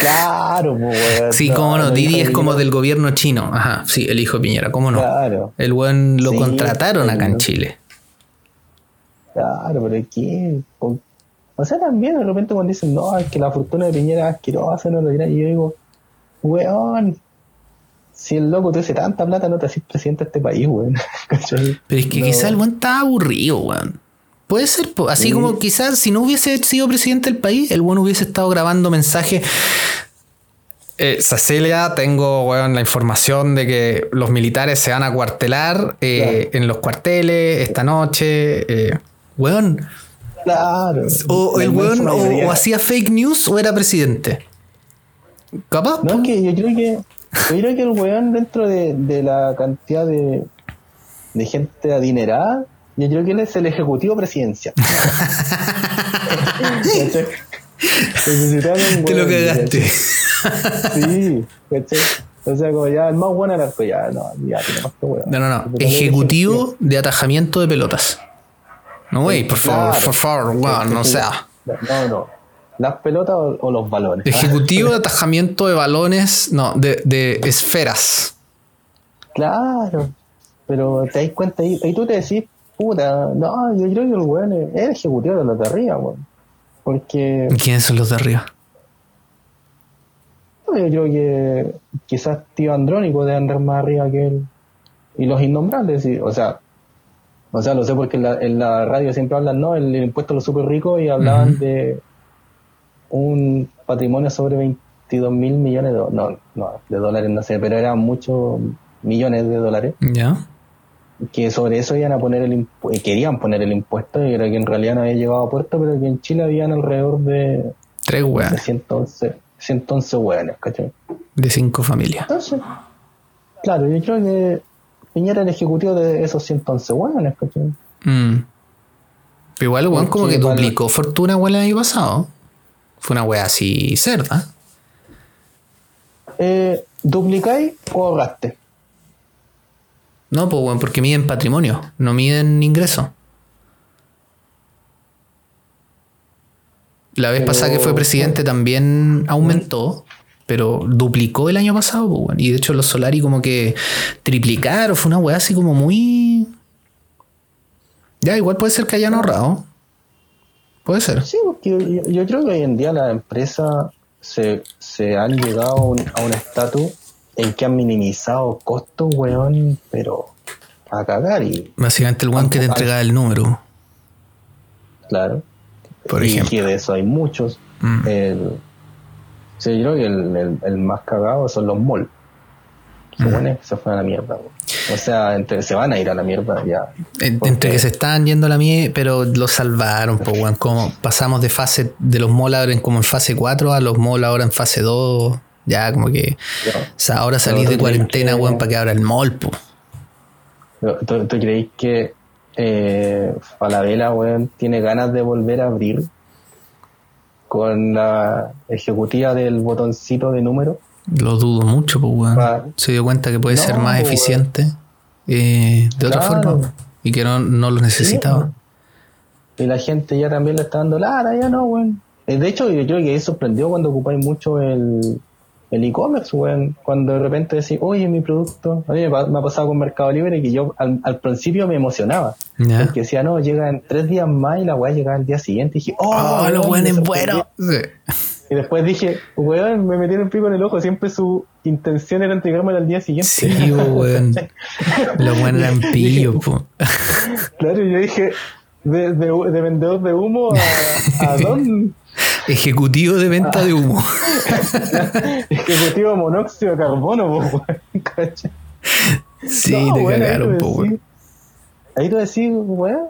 Claro, pues, Sí, cómo no. Didi es como del gobierno chino. Ajá, sí, el hijo de Piñera, cómo no. Claro. El buen lo contrataron acá en Chile. Claro, pero ¿qué? O sea, también de repente cuando dicen, no, es que la fortuna de Piñera es asquerosa, no lo. Y yo digo, weón, si el loco te hace tanta plata, no te haces presidente de este país, weón. pero es que quizá el buen está aburrido, weón. Puede ser, así como quizás si no hubiese sido presidente del país, el bueno hubiese estado grabando mensajes. Eh, Cecilia, tengo bueno, la información de que los militares se van a cuartelar eh, en los cuarteles esta noche. Eh, weón. Claro. O el weón o, hacía fake news o era presidente. ¿Capaz? No, que yo creo que. Yo creo que el weón dentro de, de la cantidad de, de gente adinerada yo creo que él es el ejecutivo presidencial. Te lo cagaste. sí, O sea, como ya el más bueno era el ya, no, ya tiene más que No, no, no. Ejecutivo de atajamiento de pelotas. No, güey, por favor, por favor, no sea. No, no. ¿Las pelotas o, los balones? Ejecutivo de atajamiento de balones, no, de, de esferas. Claro. Pero te das cuenta ahí, y tú te decís, Puta, no, yo creo que el weón es, el ejecutivo de los de arriba, weón. Porque. ¿Quiénes son los de arriba? Yo creo que quizás tío Andrónico debe andar más arriba que él. Y los innombrables, o sea, o sea, lo sé porque en la, radio siempre hablan, ¿no? El, impuesto a los super ricos y hablaban de un patrimonio sobre 22 mil millones de, no, no, de dólares, no sé, pero eran muchos millones de dólares. Ya que sobre eso iban a poner el eh, querían poner el impuesto y era que en realidad no había llegado a puerto, pero que en Chile habían alrededor de tres hueones. De 111, 111 hueones, ¿cachai? De cinco familias. Entonces, claro, yo creo que Piñera era el ejecutivo de esos 111 hueones, ¿cachai? Mm. Pero igual, weón, como que duplicó fortuna, weón, el año pasado. Fue una wea así cerda. Eh, ¿Duplicáis o ahorraste? No, pues bueno, porque miden patrimonio, no miden ingreso. La vez pasada que fue presidente también aumentó, pero duplicó el año pasado, pues bueno. Y de hecho los Solari como que triplicaron, fue una weá así como muy... Ya, igual puede ser que hayan ahorrado. Puede ser. Sí, porque yo, creo que hoy en día las empresas se, se han llegado a un estatus en que han minimizado costos, weón, pero a cagar y... Básicamente el weón que te entrega el número. Claro. Por y ejemplo. de eso hay muchos. Mm. Sí, yo creo que el, el, más cagado son los malls. Los se fueron a la mierda. O sea, entre, se van a ir a la mierda ya. Entre que se están yendo a la mierda, pero los salvaron, pues, weón. Como pasamos de fase de los malls ahora en, como en fase 4 a los malls ahora en fase 2. Ya, como que. o sea, ahora salís de cuarentena, weón, para que abra el mall, pues. ¿Tú, ¿Tú, creéis que eh, Falabella, weón, tiene ganas de volver a abrir con la ejecutiva del botoncito de número? Lo dudo mucho, pues, weón. Se dio cuenta que puede ser más pues, eficiente eh, de otra forma y que no, no lo necesitaba. y la gente ya también le está dando lara, ya no, weón. Eh, de hecho, yo creo que sorprendió cuando ocupáis mucho el, el e-commerce, weón. Cuando de repente decís, oye, mi producto. A mí me, ha pasado con Mercado Libre que yo al, principio me emocionaba. Porque decía, no, llega en tres días más y la weá llega al día siguiente. Y dije, oh, oh lo bueno es bueno. Y después dije, weón, me metieron pico en el ojo. Siempre su intención era entregármelo al día siguiente. Sí, weón. lo bueno era pillo, po. Claro, yo dije, de, de, vendedor de humo a, a don. Ejecutivo de venta de humo. Ejecutivo monóxido de carbono, po, Sí, te cagaron, po, weón. Ahí tú decís, weón,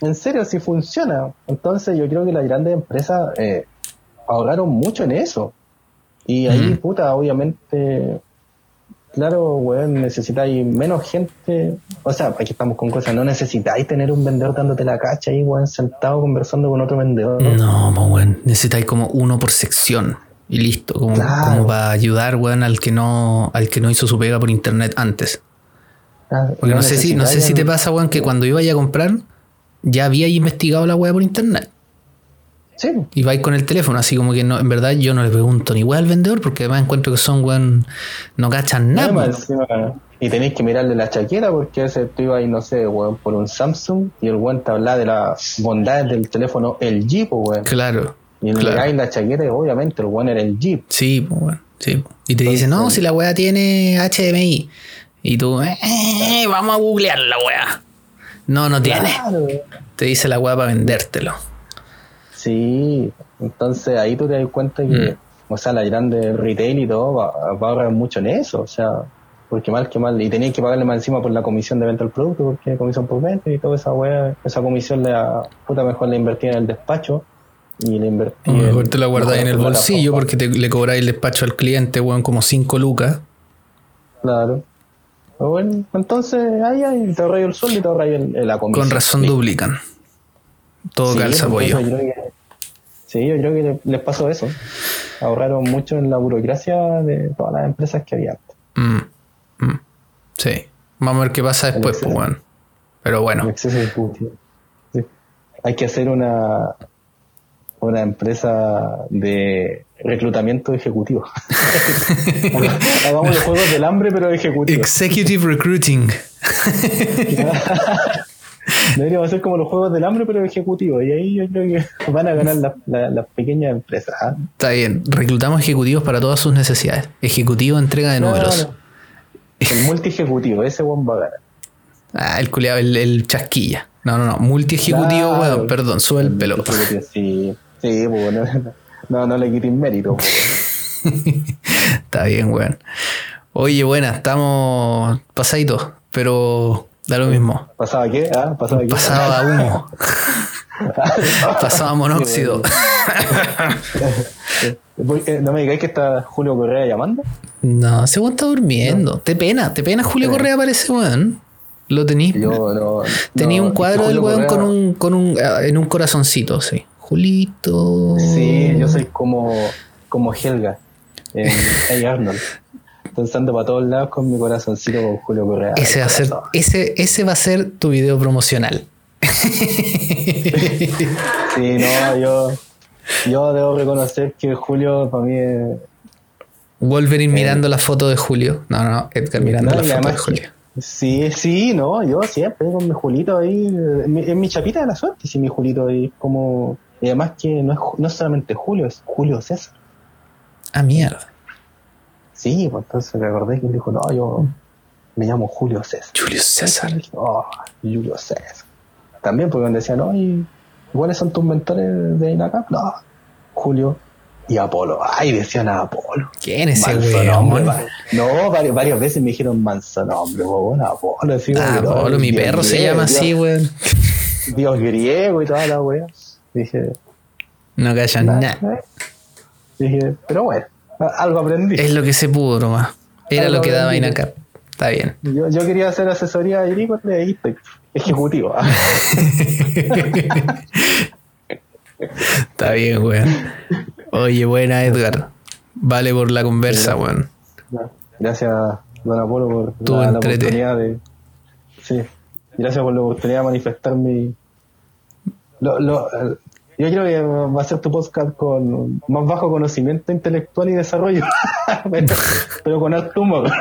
en serio, si funciona. Entonces yo creo que las grandes empresas eh, ahorraron mucho en eso. Y ahí, puta, obviamente, claro, weón, necesitáis menos gente. O sea, aquí estamos con cosas, no necesitáis tener un vendedor dándote la cacha ahí, weón, sentado conversando con otro vendedor. No, pues, weón, necesitáis como uno por sección. Y listo, como, como para ayudar, weón, al que no, al que no hizo su pega por internet antes. Ah, Porque no, sé si, no sé si te pasa, weón, que cuando iba a comprar, ya había investigado la weá por internet. Y vais con el teléfono, así como que no, en verdad yo no le pregunto ni weá al vendedor porque además encuentro que son weón, no cachan nada. y tenéis que mirarle la chaqueta porque ese tú ibas ahí, no sé, weón, por un Samsung y el weón te habla de las bondades del teléfono el Jeep, weón. Claro. Y le claro. la chaqueta y obviamente el weón era el Jeep. Sí, pues weón, sí. Y te dice, no, si la weá tiene HDMI. Y tú, eh, vamos a googlear la weá. No, no tiene. Te dice la weá para vendértelo. Sí, entonces ahí tú te das cuenta que, mm. o sea, la grande retail y todo va, a ahorrar mucho en eso, o sea, porque mal que mal, y tenías que pagarle más encima por la comisión de venta del producto, porque comisión por venta y toda esa weá, esa comisión la puta mejor la invertí en el despacho y la invertí. Mejor te la guardáis en el bolsillo porque te, le cobráis el despacho al cliente, weón, como 5 lucas. Claro. Bueno, entonces ahí, ahí te ahorráis el sueldo y te ahorráis la comisión. Con razón duplican. Todo calza apoyo. Sí, yo creo que les pasó eso. Ahorraron mucho en la burocracia de todas las empresas que había. Mm, mm. Sí. Vamos a ver qué pasa después, pues, bueno. Pero bueno. Hay que hacer una, una empresa de reclutamiento ejecutivo. Hagamos los juegos del hambre, pero ejecutivo. Executive Recruiting. Deberíamos hacer como los juegos del hambre, pero ejecutivo. Y ahí yo creo que van a ganar las pequeñas empresas. ¿ah? Está bien. Reclutamos ejecutivos para todas sus necesidades. Ejecutivo, entrega de números. El multi ejecutivo, ese buen va a ganar. Ah, el culiado, el, chasquilla. No, no, no. Multi ejecutivo, weón, perdón, sube el pelo. Sí, sí, bueno, no, no le quiten mérito. Está bien, weón. Oye, buena, estamos pasaditos, pero Da lo mismo. ¿Pasaba qué? ¿Ah? ¿Pasaba qué? Pasaba humo. Pasaba monóxido. ¿No me digáis que está Julio Correa llamando? No, ese weón está durmiendo. Te pena, te pena Julio Correa parece weón. Lo tenéis. No. Tenía un cuadro del weón con un, con un, ah, en un corazoncito, sí. Julito. Sí, yo soy como, como Helga en Arnold pensando para todos lados con mi corazoncito con Julio Correa. Ese va a ser, ese, ese va a ser tu video promocional. sí, no, yo, yo debo reconocer que Julio para mí es. Wolverine mirando la foto de Julio. No, no, Edgar mirando la foto de Julio. Sí, sí, no, yo siempre con mi Julito ahí, en mi, chapita de la suerte, sí, mi Julito ahí, como, y además que no es, no solamente Julio, es Julio César. Ah, mierda. Sí, pues entonces recordé que él dijo, no, yo me llamo Julio César. Julio César. oh, Julio César. También porque decía, no, ¿y cuáles son tus mentores de INACAP? No, Julio y Apolo. Ay, decían a Apolo. ¿Quién es ese weón? No, varias, veces me dijeron manso nombre, weón, Apolo. Así, ah, Apolo, mi perro se llama así, weón. Dios griego y toda la weá. Dije. No callan nada. Dije, pero bueno, algo aprendí. Es lo que se pudo nomás. Era lo que daba acá. Está bien. Yo, yo quería hacer asesoría agrícola de ejecutivo. Está bien, weón. Oye, buena Edgar. Vale por la conversa, weón. Gracias, don Apolo, por la, oportunidad de. Sí, gracias por la oportunidad de manifestar mi. Lo, lo, yo creo que va a ser tu podcast con más bajo conocimiento intelectual y desarrollo, pero, con alto humor.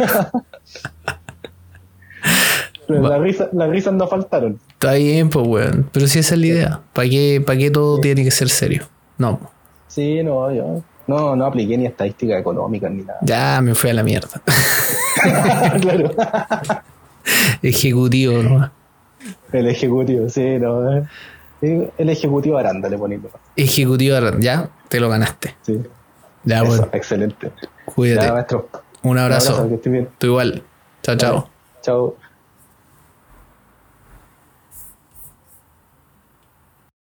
las risas la risa no faltaron. Está bien, pues, weón. Pero si esa es la idea. ¿Para qué, para qué todo tiene que ser serio? No. Sí, no, yo no, no apliqué ni estadística económica ni nada. Ya me fui a la mierda. claro. Ejecutivo, ¿no? El ejecutivo, sí, no. Eh. El ejecutivo Aranda le ponemos. Ejecutivo Aranda, ya te lo ganaste. Sí. Ya, bueno. Excelente. Cuídate. Un abrazo. Un abrazo, que estés bien. Tú igual. Chao, chao. Chao.